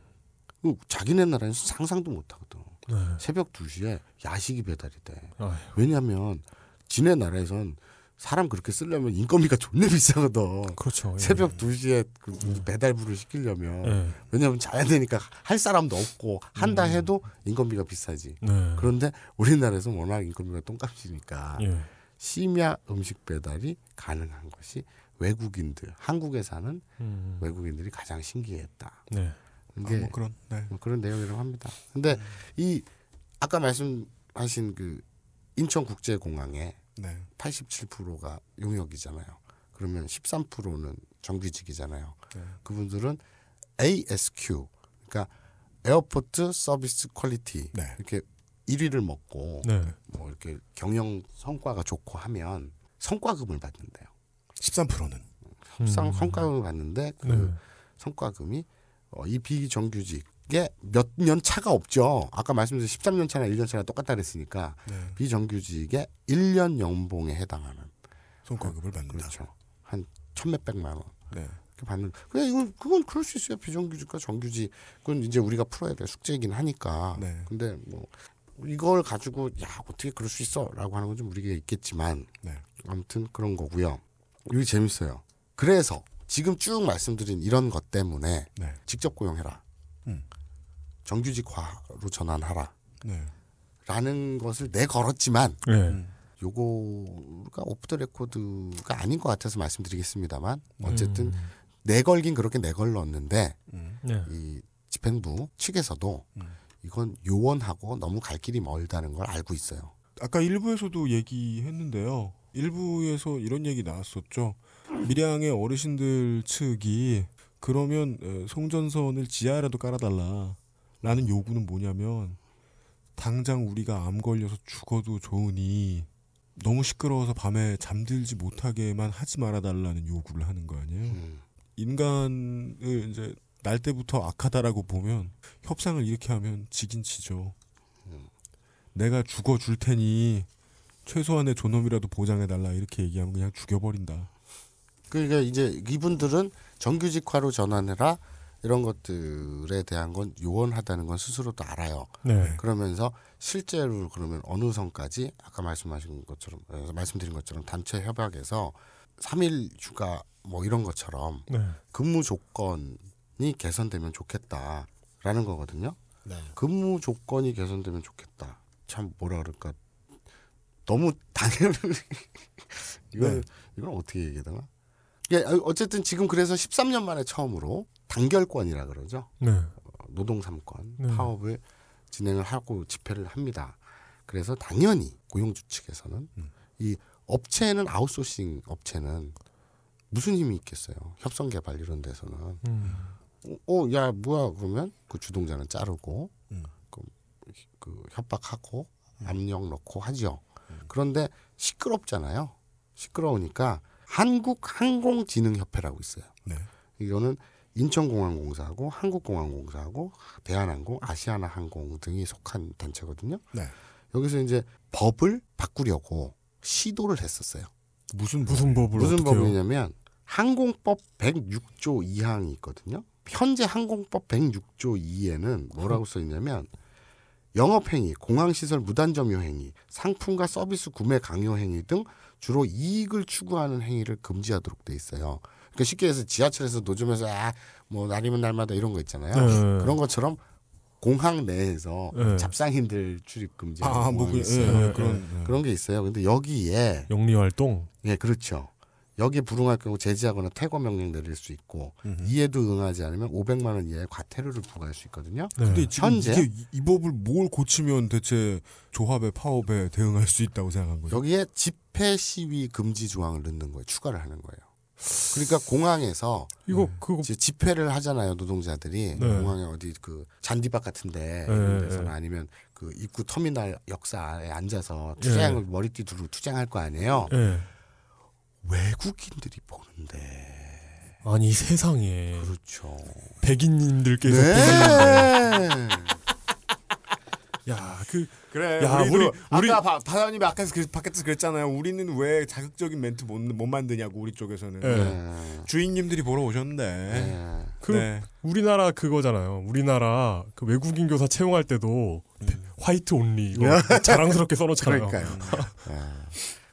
그 자기네 나라에서 상상도 못 하거든. 네. 새벽 2시에 야식이 배달이 돼. 아휴. 왜냐면 지네 나라에선 사람 그렇게 쓰려면 인건비가 존나 비싸거든. 그렇죠. 예. 새벽 2시에 그 배달부를 시키려면 예. 왜냐면 자야 되니까 할 사람도 없고 한다 해도 인건비가 비싸지. 네. 그런데 우리나라에서 워낙 인건비가 똥값이니까 예. 심야 음식 배달이 가능한 것이 외국인들 한국에 사는 음. 외국인들이 가장 신기했다. 네. 이게 아, 뭐 그런 네. 뭐 그런 내용이라고 합니다. 근데 이 아까 말씀하신 그 인천국제공항에 네. 87%가 용역이잖아요. 그러면 13%는 정규직이잖아요. 네. 그분들은 ASQ 그러니까 Airport Service Quality 네. 이렇게 1위를 먹고 네. 뭐 이렇게 경영 성과가 좋고 하면 성과금을 받는데요. 13%는 성 음. 성과금을 받는데 그 네. 성과금이 어, 이 비정규직에 몇 년 차가 없죠. 아까 말씀드린 13년 차나 1년 차나 똑같다 그랬으니까 네. 비정규직의 1년 연봉에 해당하는 성과급을 받는다. 그렇죠. 한 천몇백만 원 네. 이렇게 받는. 그냥 이건 그건 그럴 수 있어요. 비정규직과 정규직 그건 이제 우리가 풀어야 될 숙제이긴 하니까. 네. 근데 뭐 이걸 가지고 야 어떻게 그럴 수 있어라고 하는 건좀 무리가 있겠지만 네. 아무튼 그런 거고요. 이게 재밌어요. 그래서 지금 쭉 말씀드린 이런 것 때문에 네. 직접 고용해라. 음. 정규직화로 전환하라. 네. 라는 것을 내걸었지만 네. 음. 요거가 off the record가 아닌 것 같아서 말씀드리겠습니다만 어쨌든 음. 내걸긴 그렇게 내걸었는데 음. 네. 이 집행부 측에서도 음. 이건 요원하고 너무 갈 길이 멀다는 걸 알고 있어요. 아까 일부에서도 얘기했는데요. 일부에서 이런 얘기 나왔었죠. 밀양의 어르신들 측이 그러면 에, 송전선을 지하라도 깔아달라라는 요구는 뭐냐면 당장 우리가 암 걸려서 죽어도 좋으니 너무 시끄러워서 밤에 잠들지 못하게만 하지 말아달라는 요구를 하는 거 아니에요. 음. 인간을 이제 날 때부터 악하다라고 보면 협상을 이렇게 하면 지긴 지죠. 내가 죽어 줄 테니 최소한의 존엄이라도 보장해 달라 이렇게 얘기하면 그냥 죽여버린다. 그러니까 이제 이분들은 정규직화로 전환해라 이런 것들에 대한 건 요원하다는 건 스스로도 알아요. 네. 그러면서 실제로 그러면 어느 선까지 아까 말씀하신 것처럼 어, 말씀드린 것처럼 단체 협약에서 3일 휴가 뭐 이런 것처럼 네. 근무 조건이 개선되면 좋겠다라는 거거든요. 근무 조건이 개선되면 좋겠다. 참 뭐라 그럴까 너무 당연히 <laughs> 이건 네. 이건 어떻게 얘기해야 되나? 예, 어쨌든 지금 그래서 13년 만에 처음으로 단결권이라 그러죠. 네. 노동 3권 네. 파업을 진행을 하고 집회를 합니다. 그래서 당연히 고용주 측에서는 음. 이 업체는 아웃소싱 업체는 무슨 힘이 있겠어요. 협성 개발 이런 데서는 음. 어, 야 뭐야 그러면 그 주동자는 자르고 음. 그, 그 협박하고 압력 넣고 하죠. 그런데 시끄럽잖아요. 시끄러우니까 한국 항공진흥협회라고 있어요. 네. 이거는 인천공항공사하고 한국공항공사하고 대한항공, 아시아나항공 등이 속한 단체거든요. 네. 여기서 이제 법을 바꾸려고 시도를 했었어요. 무슨 무슨 법을 무슨 어떻게 해요? 법이냐면 항공법 106조 2항이 있거든요. 현재 항공법 106조 2에는 뭐라고 써 있냐면 영업행위, 공항시설 무단점유 행위, 상품과 서비스 구매 강요 행위 등 주로 이익을 추구하는 행위를 금지하도록 돼 있어요. 그러니까 쉽게 해서 지하철에서 노점에서 아, 뭐 날이면 날마다 이런 거 있잖아요. 네. 그런 것처럼 공항 내에서 네. 잡상인들 출입 금지 아, 뭐 그, 있어요. 예, 네, 그런 네. 그런 게 있어요. 근데 여기에 영리 활동. 예, 그렇죠. 여기에 불응할 경우 제지하거나 퇴거 명령 내릴 수 있고 음흠. 이에도 응하지 않으면 500만 원 이하의 과태료를 부과할 수 있거든요. 네. 근데 지금 현재? 이게 이, 이 법을 뭘 고치면 대체 조합에 파업에 대응할 수 있다고 생각한 거죠? 여기에 집회 시위 금지 조항을 넣는 거예요. 추가를 하는 거예요. 그러니까 공항에서 이거 그거 이제 집회를 하잖아요 노동자들이 네. 공항에 어디 그 잔디밭 같은데 이런 네, 데서나 네. 아니면 그 입구 터미널 역사에 앉아서 투쟁을 머리띠 두르고 투쟁할 거 아니에요. 예. 외국인들이 보는데 아니 세상에 그렇죠. 백인님들께서 네. 야그 그래. 야, 우리도 우리- 우리- 아까 바, 바다님이 아까 그, 밖에서 그랬잖아요. 우리는 왜 자극적인 멘트 못, 못 만드냐고 우리 쪽에서는 예. 네. 주인님들이 보러 오셨는데. 네. 그 네. 우리나라 그거잖아요. 우리나라 그 외국인 교사 채용할 때도 화이트 온리 이거 자랑스럽게 써놓잖아요. 그러니까요. 네.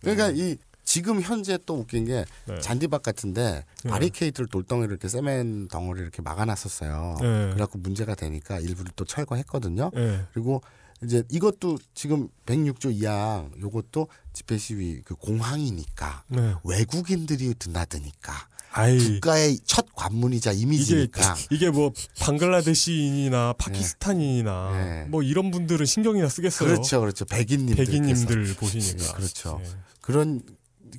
그러니까 이 지금 현재 또 웃긴 게 네. 잔디밭 같은데 네. 바리케이트를 돌덩이를 이렇게 세멘 덩어리 이렇게 막아놨었어요. 네. 그래갖고 문제가 되니까 일부를 또 철거했거든요. 예. 그리고 이제 이것도 지금 106조 2항 요것도 집회 시위 그 공항이니까 네. 외국인들이 드나드니까 아이 국가의 첫 관문이자 이게 이미지니까 <laughs> 이게 뭐 방글라데시인이나 파키스탄인이나 네. 뭐 이런 분들은 신경이나 쓰겠어요. 그렇죠, 그렇죠. 백인님들 백인님들 보시니까. 예, <laughs> 그렇죠. 예. 그런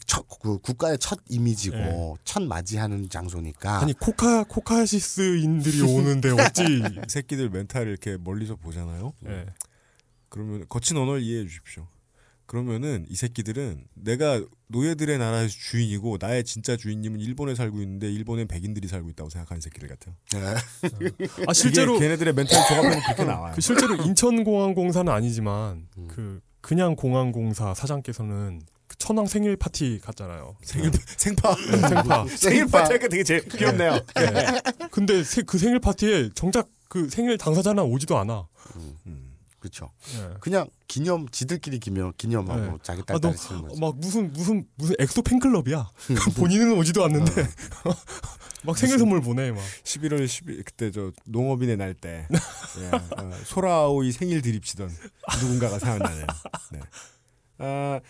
첫, 그 국가의 첫 이미지고 첫 맞이하는 장소니까 아니 코카 코카시스인들이 <laughs> 오는데 어찌 이 새끼들 멘탈을 이렇게 멀리서 보잖아요. 예. 그러면 거친 언어를 이해해 주십시오. 그러면은 이 새끼들은 내가 노예들의 나라에서 주인이고 나의 진짜 주인님은 일본에 살고 있는데 일본엔 백인들이 살고 있다고 생각하는 새끼들 같아요. 네. 아 실제로 걔네들의 멘탈 종합해보면 그렇게 나와요. 그 실제로 인천공항공사는 아니지만 음. 그 그냥 공항공사 사장께서는 그 천왕 생일 파티 갔잖아요. 생일 <laughs> 생파 생파. 생일 파티가 되게 제일 귀엽네요. 근데 세- 그 생일 파티에 정작 그 생일 당사자는 오지도 않아. 음. 그렇죠. 예. 그냥 기념 지들끼리 기념 기념하고 네. 자기 아, 딸 너, 딸 쓰는 거지. 막 무슨 무슨 무슨 엑소 팬클럽이야. <laughs> <laughs> 본인은 오지도 않는데 막 생일 선물 보내 막. 11월 10일 그때 저 농업인의 날 때 예, 어, 아오이 소라 생일 드립치던 누군가가 생각나네요. 네. 아,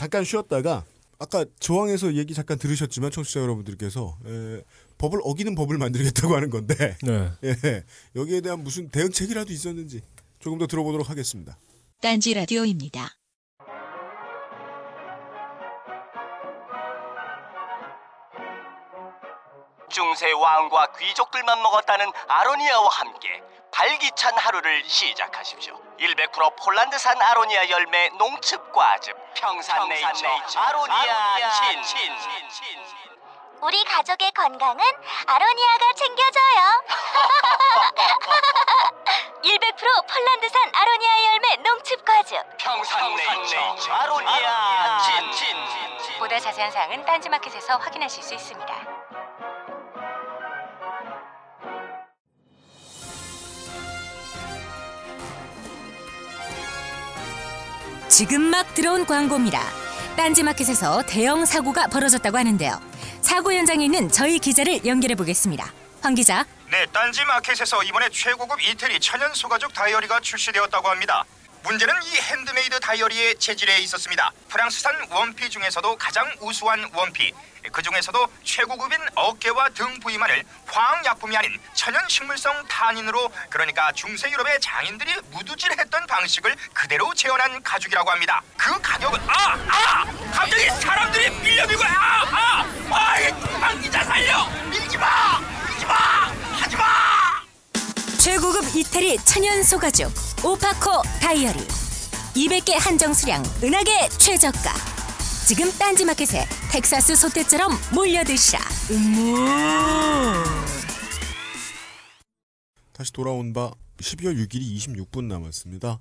잠깐 쉬었다가 아까 조항에서 얘기 잠깐 들으셨지만 청취자 여러분들께서 에, 법을 어기는 법을 만들겠다고 하는 건데 네. <laughs> 예, 여기에 대한 무슨 대응책이라도 있었는지 조금 더 들어보도록 하겠습니다. 딴지 라디오입니다. 중세 왕과 귀족들만 먹었다는 아로니아와 함께 발기찬 하루를 시작하십시오. 100% 폴란드산 아로니아 열매 농축 과즙 평산네이처 아로니아 친. 우리 가족의 건강은 아로니아가 챙겨줘요. <laughs> 100% 폴란드산 아로니아 열매 농축 과즙. 평산네이처 아로니아 친. 보다 자세한 사항은 딴지마켓에서 확인하실 수 있습니다. 지금 막 들어온 광고입니다. 딴지마켓에서 대형 사고가 벌어졌다고 하는데요. 사고 현장에 있는 저희 기자를 연결해 보겠습니다. 황 기자. 네, 딴지 마켓에서 이번에 최고급 이태리 천연 소가죽 다이어리가 출시되었다고 합니다. 문제는 이 핸드메이드 다이어리의 재질에 있었습니다. 프랑스산 원피 중에서도 가장 우수한 원피. 그 중에서도 최고급인 어깨와 등 부위만을 화학약품이 아닌 천연 식물성 탄닌으로 그러니까 중세 유럽의 장인들이 무두질했던 방식을 그대로 재현한 가죽이라고 합니다. 그 가격은 아! 아! 갑자기 사람들이 밀려들고 아! 아! 아이! 방기자 살려! 밀지 마! 밀지 마! 하지 마! 최고급 이태리 천연 소가죽 오파코 다이어리 200개 한정 수량 은하계 최저가 지금 딴지마켓에 텍사스 소떼처럼 몰려드시라 음모 다시 돌아온 바 12월 6일이 26분 남았습니다.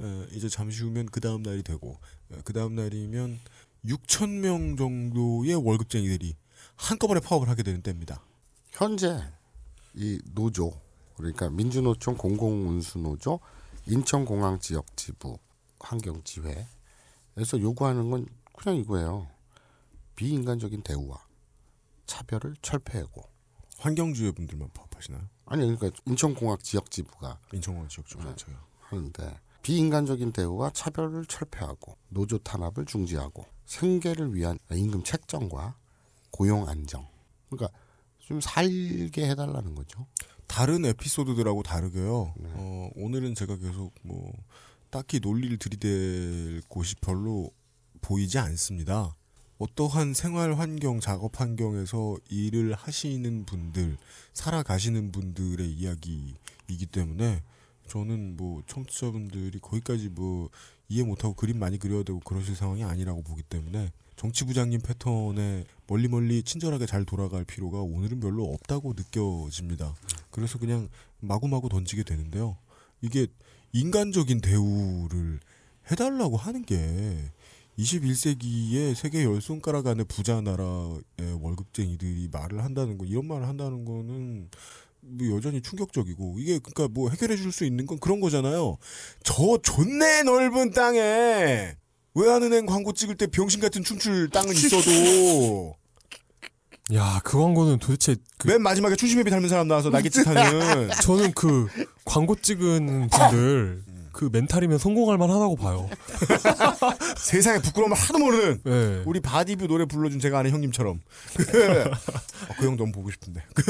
에, 이제 잠시 후면 그 다음 날이 되고 그 다음 날이면 6천 명 정도의 월급쟁이들이 한꺼번에 파업을 하게 되는 때입니다. 현재 이 노조 그러니까 민주노총 공공운수노조 인천공항 지역 지부 환경지회에서 요구하는 건 그냥 이거예요. 비인간적인 대우와 차별을 철폐하고 환경주의 분들만 파업하시나요? 아니 그러니까 인천공항 지역 지부가 인천공항 지역 지부 자체가 하는데 비인간적인 대우와 차별을 철폐하고 노조 탄압을 중지하고 생계를 위한 임금 책정과 고용 안정 그러니까 좀 살게 해달라는 거죠. 다른 에피소드들하고 다르게요. 어, 오늘은 제가 계속 뭐 딱히 논리를 들이댈 곳이 별로 보이지 않습니다. 어떠한 생활 환경, 작업 환경에서 일을 하시는 분들, 살아가시는 분들의 이야기이기 때문에 저는 뭐 청취자분들이 거기까지 뭐 이해 못하고 그림 많이 그려야 되고 그러실 상황이 아니라고 보기 때문에 정치부장님 패턴에 멀리 멀리 친절하게 잘 돌아갈 필요가 오늘은 별로 없다고 느껴집니다. 그래서 그냥 마구마구 던지게 되는데요. 이게 인간적인 대우를 해달라고 하는 게 21세기에 세계 열 손가락 안에 부자 나라의 월급쟁이들이 말을 한다는 거 이런 말을 한다는 거는 뭐 여전히 충격적이고 이게 그러니까 뭐 해결해 줄 수 있는 건 그런 거잖아요. 저 존내 넓은 땅에 외환은행 광고 찍을 때 병신 같은 춤출 땅은 있어도? 야, 그 광고는 도대체 그 맨 마지막에 춘심회비 닮은 사람 나와서 날개짓 <laughs> 하는. 저는 그 광고 찍은 분들 그 멘탈이면 성공할 만하다고 봐요. <laughs> 세상에 부끄러움을 하도 모르는 네. 우리 바디뷰 노래 불러준 제가 아는 형님처럼 그, 어, 그형 너무 보고 싶은데 그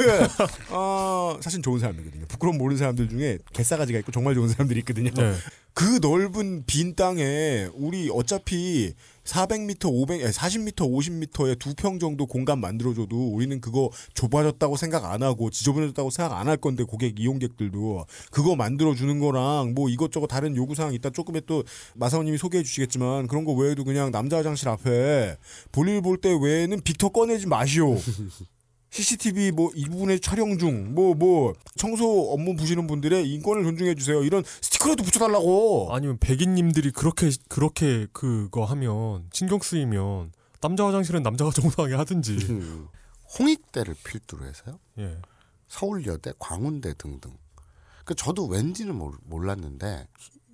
어, 사실 좋은 사람이거든요. 부끄러움 모르는 사람들 중에 개싸가지가 있고 정말 좋은 사람들이 있거든요. 네. 그 넓은 빈 땅에 우리 어차피 400m, 500, 아니, 40m, 50m에 두평 정도 공간 만들어줘도 우리는 그거 좁아졌다고 생각 안 하고 지저분해졌다고 생각 안 할 건데 고객 이용객들도 그거 만들어주는 거랑 뭐 이것저것 다른 요구사항 이따 조금에 또 마사오님이 소개해 주시겠지만 그런 거 외에도 그냥 남자 화장실 앞에 볼일 볼 때 외에는 빅터 꺼내지 마시오. CCTV 뭐 이 부분의 촬영 중 뭐 뭐 청소 업무 보시는 분들의 인권을 존중해 주세요. 이런 스티커라도 붙여달라고. 아니면 백인님들이 그렇게 그렇게 그거 하면 신경 쓰이면 남자 화장실은 남자가 <laughs> 청소하게 하든지. 음. <laughs> 홍익대를 필두로 해서요. 예. 서울여대, 광운대 등등. 그 저도 왠지는 몰- 몰랐는데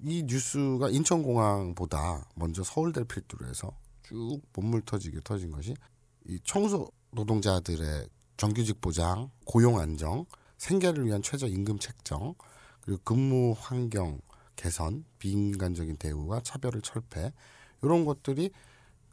이 뉴스가 인천공항보다 먼저 서울대를 필두로 해서 쭉 몸물 터지게 터진 것이 이 청소 노동자들의 정규직 보장, 고용 안정, 생계를 위한 최저 임금 책정, 그리고 근무 환경 개선, 비인간적인 대우와 차별을 철폐 이런 것들이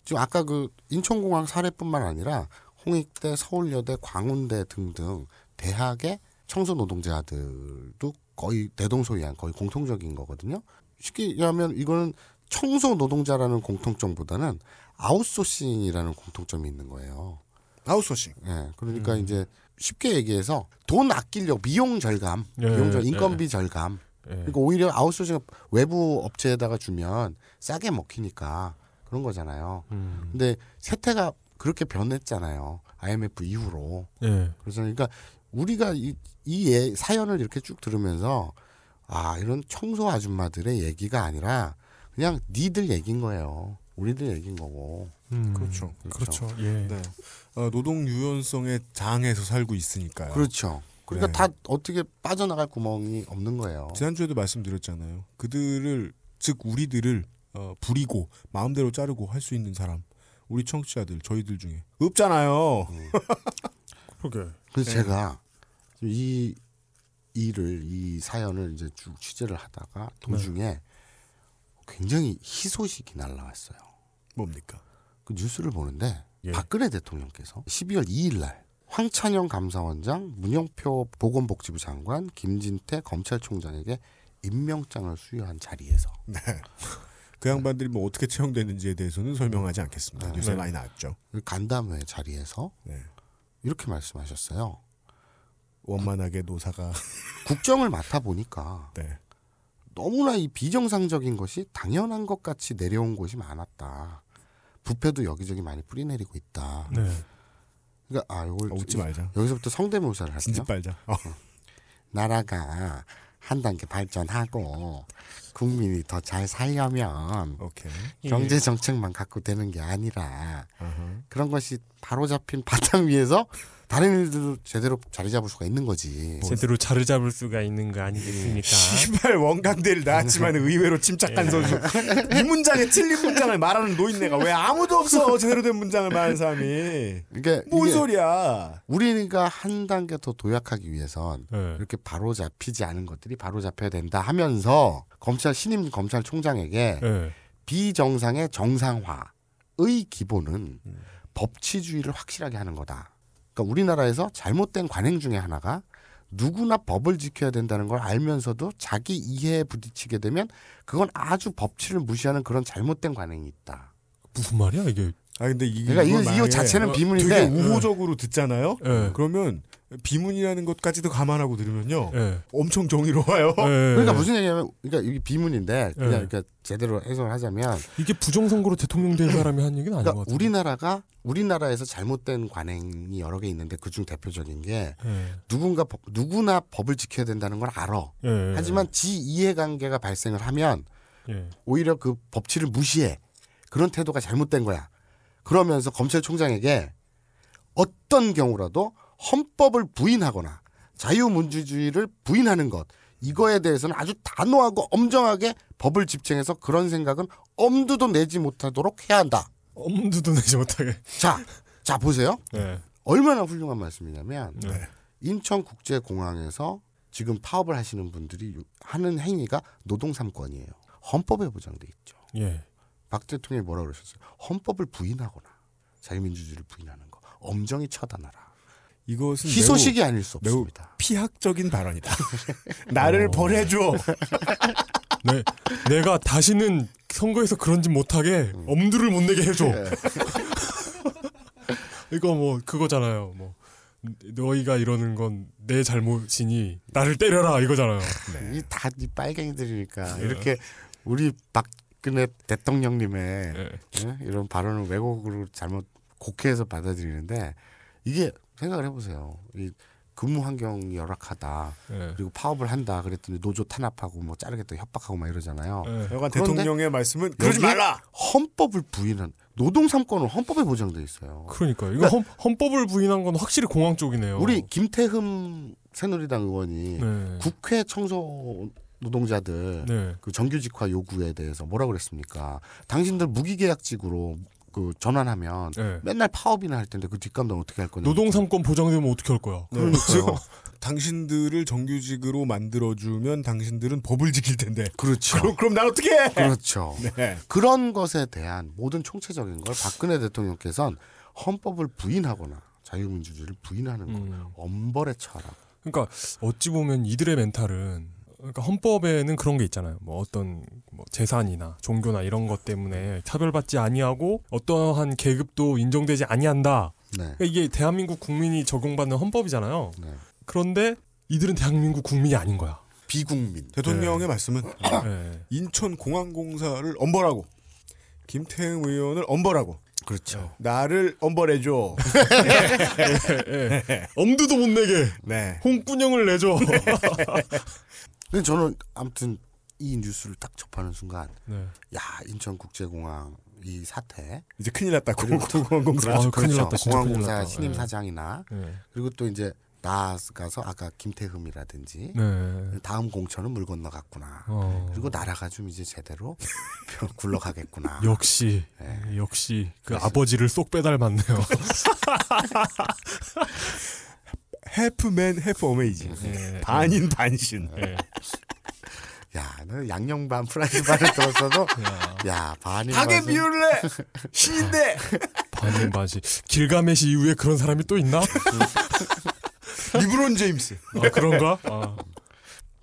지금 아까 그 인천공항 사례뿐만 아니라 홍익대, 서울여대, 광운대 등등 대학의 청소 노동자들도 거의 대동소이한 거의 공통적인 거거든요. 쉽게 얘기하면 이거는 청소 노동자라는 공통점보다는 아웃소싱이라는 공통점이 있는 거예요. 아웃소싱. 예. 그러니까 이제 쉽게 얘기해서 돈 아끼려고 비용 절감, 예, 비용 절 예. 인건비 절감. 예. 그러니까 오히려 아웃소싱 외부 업체에다가 주면 싸게 먹히니까 그런 거잖아요. 음. 근데 세태가 그렇게 변했잖아요. IMF 이후로. 예. 그래서 그러니까 우리가 이, 이 예- 사연을 이렇게 쭉 들으면서 아 이런 청소 아줌마들의 얘기가 아니라 그냥 니들 얘기인 거예요. 우리들 얘기인 거고. 음. 그렇죠. 그렇죠. 예. 네. 어, 노동 유연성의 장에서 살고 있으니까요. 그렇죠. 그러니까 네. 다 어떻게 빠져나갈 구멍이 없는 거예요. 지난주에도 말씀드렸잖아요. 그들을 즉 우리들을 어, 부리고 마음대로 자르고 할 수 있는 사람 우리 청취자들 저희들 중에 없잖아요. <laughs> 그러게. 그래서 네. 제가 이 일을 이 사연을 이제 쭉 취재를 하다가 도중에 굉장히 희소식이 날라왔어요. 뭡니까? 그 뉴스를 보는데 예. 박근혜 대통령께서 12월 2일 날 황찬영 감사원장, 문영표 보건복지부 장관, 김진태 검찰총장에게 임명장을 수여한 자리에서 네. 그 양반들이 뭐 어떻게 채용됐는지에 대해서는 설명하지 않겠습니다. 뉴스에 네. 많이 나왔죠. 그 간담회 자리에서 네. 이렇게 말씀하셨어요. 원만하게 노사가 <laughs> 국정을 맡아 보니까 네. 너무나 이 비정상적인 것이 당연한 것 같이 내려온 곳이 많았다. 부패도 여기저기 많이 뿌리내리고 있다. 네. 그러니까 아 이걸 어, 웃지 말자. 여기서부터 성대모사를 할게요. 진지 빨자. 어. 나라가 한 단계 발전하고 국민이 더 잘 살려면 오케이. 경제 정책만 갖고 되는 게 아니라 그런 것이 바로 잡힌 바탕 위에서 다른 일들도 제대로 자리 잡을 수가 있는 거지. 제대로 자리 잡을 수가 있는 거 아니겠습니까? 시발 원광대를 나왔지만 의외로 침착한 선수. 이 문장에 틀린 문장을 말하는 노인네가 왜 아무도 없어 제대로 된 문장을 말하는 사람이. 이게 뭔 소리야? 우리가 한 단계 더 도약하기 위해선 네. 이렇게 바로 잡히지 않은 것들이 바로 잡혀야 된다 하면서 검찰 신임 검찰총장에게 네. 비정상의 정상화의 기본은 법치주의를 확실하게 하는 거다. 그러니까 우리나라에서 잘못된 관행 중에 하나가 누구나 법을 지켜야 된다는 걸 알면서도 자기 이해에 부딪히게 되면 그건 아주 법치를 무시하는 그런 잘못된 관행이 있다. 무슨 말이야 이게? 아 근데 이 그러니까 이거 이- 만약에 자체는 비문인데 되게 우호적으로 듣잖아요. 네. 그러면 비문이라는 것까지도 감안하고 들으면요, 네. 엄청 정의로워요. 네. 그러니까 무슨 얘기냐면 그러니까 이게 비문인데 그냥 네. 그러니까 제대로 해석을 하자면 이게 부정선거로 대통령 된 사람이 한 얘기는 아닌 것 그러니까 같아요. 우리나라가 우리나라에서 잘못된 관행이 여러 개 있는데 그중 대표적인 게 네. 누군가 법- 누구나 법을 지켜야 된다는 걸 알아. 네. 하지만 지 이해관계가 발생을 하면 네. 오히려 그 법치를 무시해. 그런 태도가 잘못된 거야. 그러면서 검찰총장에게 어떤 경우라도 헌법을 부인하거나 자유민주주의를 부인하는 것 이거에 대해서는 아주 단호하고 엄정하게 법을 집행해서 그런 생각은 엄두도 내지 못하도록 해야 한다. 엄두도 내지 못하게. 자, 자 보세요. 네. 얼마나 훌륭한 말씀이냐면 네. 인천국제공항에서 지금 파업을 하시는 분들이 하는 행위가 노동 삼권이에요. 헌법에 보장돼 있죠. 예. 박 대통령이 뭐라 그러셨어요? 헌법을 부인하거나 자유민주주의를 부인하는 거 엄정히 처단하라. 이것은 희소식이 아닐 수 매우 없습니다. 피학적인 발언이다. <laughs> 나를 어. 벌해줘. <laughs> 네. 내가 다시는 선거에서 그런 짓 못하게 엄두를 못 내게 해줘. <laughs> 이거 뭐 그거잖아요. 뭐 너희가 이러는 건 내 잘못이니 나를 때려라 이거잖아요. 이다이 빨갱이들이니까 이렇게 우리 박근혜 대통령님의 네. 예? 이런 발언을 왜곡으로 잘못 곡해해서 받아들이는데 이게 생각을 해보세요. 이 근무 환경이 열악하다. 네. 그리고 파업을 한다. 그랬더니 노조 탄압하고 뭐 자르겠다 협박하고 막 이러잖아요. 네. 여간 그런데 대통령의 말씀은 그러지 말라. 헌법을 부인한 노동 삼권은 헌법에 보장돼 있어요. 그러니까요. 이거 헌, 헌법을 부인한 건 확실히 공항 쪽이네요. 우리 김태흠 새누리당 의원이 네. 국회 청소 노동자들 네. 그 정규직화 요구에 대해서 뭐라 그랬습니까? 당신들 무기계약직으로 그 전환하면 네. 맨날 파업이나 할 텐데 그 뒷감당 어떻게 할 거냐? 노동 삼권 보장되면 어떻게 할 거야? 네. 즉 <laughs> 당신들을 정규직으로 만들어주면 당신들은 법을 지킬 텐데. 그렇죠. 그럼 그럼 난 어떻게 해? 그렇죠. <laughs> 네. 그런 것에 대한 모든 총체적인 걸 박근혜 대통령께서는 헌법을 부인하거나 자유민주주의를 부인하는 거 음. 엄벌에 처하라. 그러니까 어찌 보면 이들의 멘탈은 그러니까 헌법에는 그런 게 있잖아요. 뭐 어떤 뭐 재산이나 종교나 이런 것 때문에 차별받지 아니하고 어떠한 계급도 인정되지 아니한다. 네. 그러니까 이게 대한민국 국민이 적용받는 헌법이잖아요. 네. 그런데 이들은 대한민국 국민이 아닌 거야. 비국민. 대통령의 말씀은 네. <laughs> 인천공항공사를 엄벌하고 김태흠 의원을 엄벌하고 그렇죠. 나를 엄벌해줘. 예, 예. <laughs> 엄두도 못 내게 네. 홍군형을 내줘. <laughs> 근데 저는 아무튼 이 뉴스를 딱 접하는 순간 네. 야 인천국제공항 이 사태 이제 큰일 났다. 그리고 공항공사. 아, 큰일 났다. 진짜 큰일 공항공사. 신임 네. 사장이나 네. 그리고 또 이제 나아가서 아까 김태흠이라든지 네. 다음 공천은 물 건너갔구나. 어. 그리고 나라가 좀 이제 제대로 <laughs> 굴러가겠구나. 역시 네. 역시 그 아버지를 쏙 빼닮았네요. <laughs> half man half amazing. 네. 반인 반신. 네. <laughs> 야, 너 양념 반 프라이드 반을 들었어도 <laughs> 야 하게 비유를 해. <laughs> 신인데. 반인 반신. 길가메시 이후에 그런 사람이 또 있나? 리브론 제임스. 아, 그런가? 아.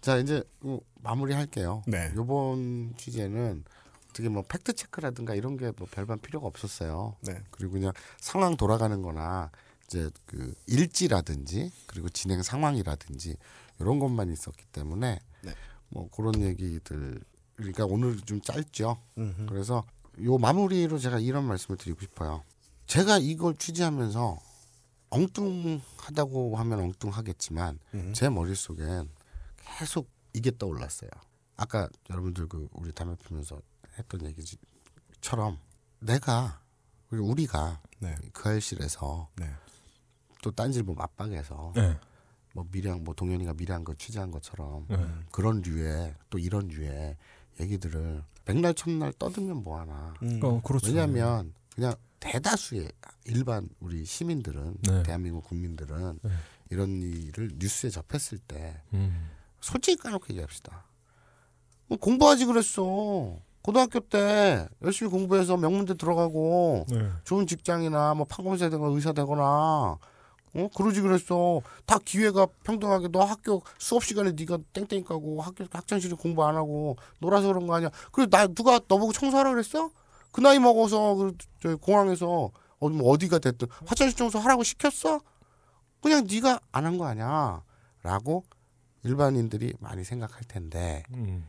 자 이제 뭐 마무리할게요. 네. 요번 취재는 어떻게 뭐 팩트 체크라든가 이런 게 뭐 별반 필요가 없었어요. 네. 그리고 그냥 상황 돌아가는-거나 이제 그 일지라든지 그리고 진행 상황이라든지 이런 것만 있었기 때문에 네. 뭐 그런 얘기들 그러니까 오늘 좀 짧죠. 음흠. 그래서 요 마무리로 제가 이런 말씀을 드리고 싶어요. 제가 이걸 취재하면서 엉뚱하다고 하면 엉뚱하겠지만 음. 제 머릿속엔 계속 이게 떠올랐어요. 아까 여러분들 그 우리 담배 피면서 했던 얘기처럼 내가 우리가 네. 그 알실에서 네. 또 딴질보 맞박에서 네. 뭐 미량 뭐 동현이가 미량 거 취재한 것처럼 네. 그런 류의 또 이런 류의 얘기들을 백날 첫날 떠들면 뭐하나. 음. 어, 그렇죠. 왜냐하면 그냥 대다수의 일반 우리 시민들은 네. 대한민국 국민들은 네. 이런 일을 뉴스에 접했을 때 음. 솔직히 까놓고 얘기합시다. 뭐 공부하지 그랬어. 고등학교 때 열심히 공부해서 명문대 들어가고 네. 좋은 직장이나 뭐 판검사 되거나 의사 되거나 어 그러지 그랬어. 다 기회가 평등하게 너 학교 수업 시간에 네가 땡땡이 까고 학교 학창시절 공부 안 하고 놀아서 그런 거 아니야. 그래 나 누가 너보고 청소하라 그랬어? 그 나이 먹어서 그저 공항에서 어디 뭐 어디가 됐든 화장실 청소 하라고 시켰어? 그냥 네가 안 한 거 아니야.라고 일반인들이 많이 생각할 텐데 음.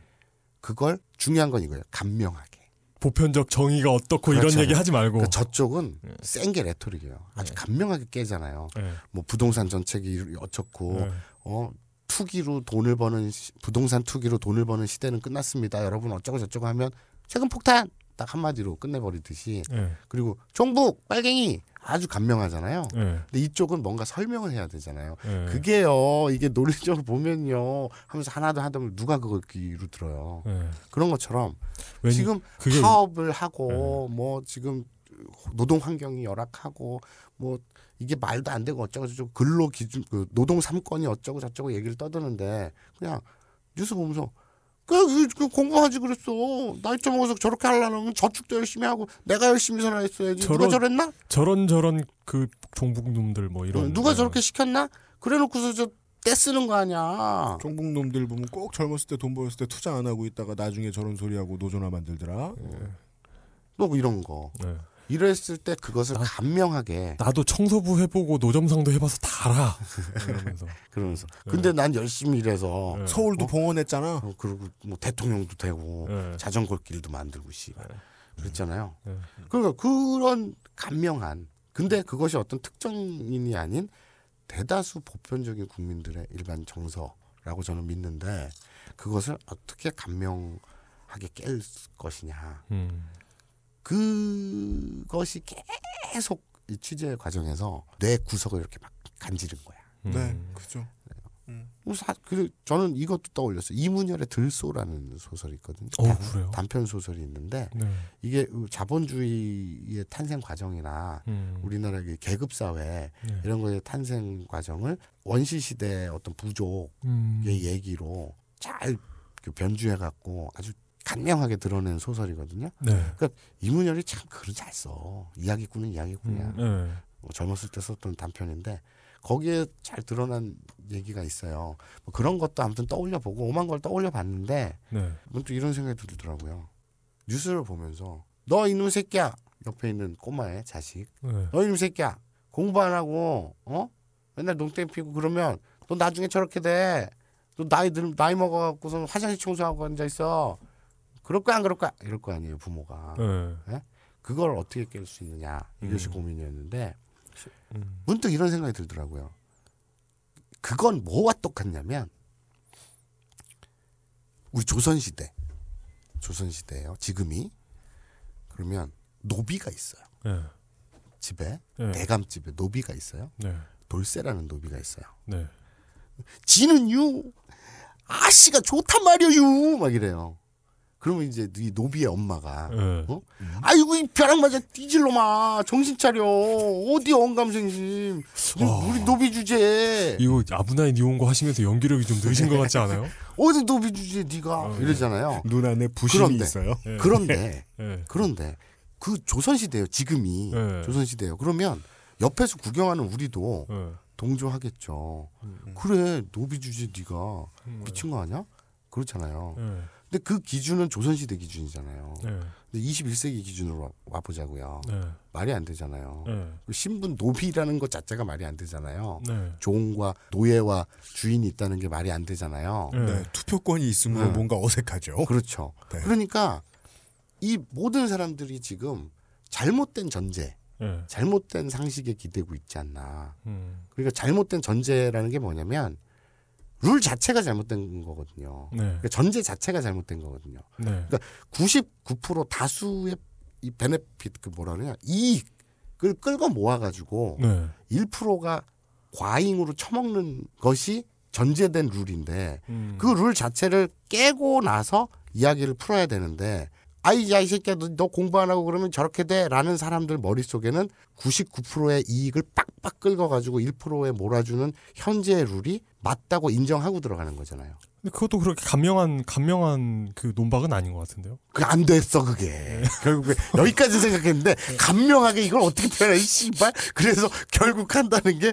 그걸 중요한 건 이거예요. 감명하게. 보편적 정의가 어떻고 그렇죠. 이런 얘기 하지 말고. 그 저쪽은 네. 센게 레토릭이에요. 아주 감명하게 깨잖아요. 네. 뭐 부동산 정책이 어쩌고 네. 어 투기로 돈을 버는 시- 부동산 투기로 돈을 버는 시대는 끝났습니다. 여러분 어쩌고 저쩌고 하면 세금 폭탄 딱 한마디로 끝내버리듯이 네. 그리고 종북 빨갱이 아주 감명하잖아요. 네. 근데 이쪽은 뭔가 설명을 해야 되잖아요. 네. 그게요 이게 논리적으로 보면요 하면서 하나도 하다 보면 누가 그걸 귀로 들어요. 네. 그런 것처럼 왠- 지금 그게- 파업을 하고 뭐 지금 노동 환경이 열악하고 뭐 이게 말도 안 되고 어쩌고 저쩌고 근로 기준 그 노동 삼권이 어쩌고 저쩌고 얘기를 떠드는데 그냥 뉴스 보면서 그, 그, 그 공부하지 그랬어 나이 좀 먹어서 저렇게 하려면 저축도 열심히 하고 내가 열심히 살아했어야지 누가 저런- 저랬나 저런 저런 그 종북놈들 뭐 이런. 어, 누가 네. 저렇게 시켰나 그래놓고서 저 떼쓰는 거 아니야 종북 놈들 보면 꼭 젊었을 때 돈 벌었을 때 투자 안 하고 있다가 나중에 저런 소리하고 노조나 만들더라. 뭐 이런 거 네. 이랬을 때 그것을 감명하게 나도 청소부 해보고 노점상도 해봐서 다 알아. <laughs> 이러면서. 그러면서 근데 난 열심히 일해서 네. 서울도 봉헌했잖아. 어, 그리고 뭐 대통령도 되고 네. 자전거 길도 만들고 씨 그랬잖아요. 네. 그러니까 그런 감명한 근데 그것이 어떤 특정인이 아닌 대다수 보편적인 국민들의 일반 정서라고 저는 믿는데 그것을 어떻게 감명하게 깰 것이냐 음. 그것이 계속 이 취재 과정에서 뇌 구석을 이렇게 막 간지른 거야. 음. 네, 그죠. 뭐 사- 그 저는 이것도 떠올렸어요. 이문열의 들소라는 소설이 있거든요. 어, 단- 그래요? 단편 소설이 있는데 네. 이게 그 자본주의의 탄생 과정이나 음. 우리나라의 계급 사회 네. 이런 거의 탄생 과정을 원시 시대의 어떤 부족의 음. 얘기로 잘그 변주해 갖고 아주 간명하게 드러낸 소설이거든요. 네. 그러니까 이문열이 참 글을 잘 써. 이야기꾼은 이야기꾼이야. 음, 네. 뭐 젊었을 때 썼던 단편인데 거기에 잘 드러난 얘기가 있어요. 뭐 그런 것도 아무튼 떠올려 보고 오만 걸 떠올려 봤는데 네. 문득 이런 생각이 들더라고요. 뉴스를 보면서 너 이놈 새끼야 옆에 있는 꼬마의 자식 네. 너 이놈 새끼야 공부 안 하고 어 맨날 농땡 피고 그러면 너 나중에 저렇게 돼. 너 나이 들 나이 먹어갖고서 화장실 청소하고 앉아 있어. 그럴 거야 안 그럴 거야 이럴 거 아니에요 부모가. 네. 그걸 어떻게 깰 수 있느냐 이것이 음. 고민이었는데 음. 문득 이런 생각이 들더라고요. 그건 뭐와 똑같냐면 우리 조선 시대 조선 시대예요. 지금이 그러면 노비가 있어요. 네. 집에 네. 대감집에 노비가 있어요. 네. 돌쇠라는 노비가 있어요. 네. 지는요 아씨가 좋단 말이에요 막 이래요. 그러면 이제 이 노비의 엄마가 네. 어? 아이고 이 벼락 맞아 뒤질놈아 정신 차려 어디 언감생심 우리 노비 주제 이거 아브나이 니온고 하시면서 연기력이 좀 늦은 것 같지 않아요? <laughs> 어디 노비 주제 네가 어, 네. 이러잖아요. 눈 안에 부심이 그런데, 있어요. 네. 그런데 네. <laughs> 그런데 그 조선 시대요 지금이 네. 조선 시대요. 그러면 옆에서 구경하는 우리도 네. 동조하겠죠. 음, 그래 노비 주제 네가 음. 미친 거 아니야? 그렇잖아요. 네. 근데 그 기준은 조선시대 기준이잖아요. 네. 근데 21세기 기준으로 와- 와보자고요. 네. 말이 안 되잖아요. 네. 그 신분 노비라는 것 자체가 말이 안 되잖아요. 네. 종과 노예와 주인이 있다는 게 말이 안 되잖아요. 네. 네, 투표권이 있으면 네. 뭔가 어색하죠. 그렇죠. 네. 그러니까 이 모든 사람들이 지금 잘못된 전제, 네. 잘못된 상식에 기대고 있지 않나. 음. 그러니까 잘못된 전제라는 게 뭐냐면 룰 자체가 잘못된 거거든요. 네. 그러니까 전제 자체가 잘못된 거거든요. 네. 그러니까 99% 다수의 이 베네핏 그 뭐라 그러냐 이익을 끌고 모아가지고 네. 1%가 과잉으로 처먹는 것이 전제된 룰인데 음. 그룰 자체를 깨고 나서 이야기를 풀어야 되는데 아이 야이 새끼야 너, 너 공부 안 하고 그러면 저렇게 돼라는 사람들 머릿속에는 99%의 이익을 빡빡 긁어 가지고 1%에 몰아주는 현재의 룰이 맞다고 인정하고 들어가는 거잖아요. 근데 그것도 그렇게 감명한 감명한 그 논박은 아닌 것 같은데요. 그게 안 됐어 그게 결국에 여기까지 생각했는데 감명하게 이걸 어떻게 표현해 이 씨발 그래서 결국 한다는 게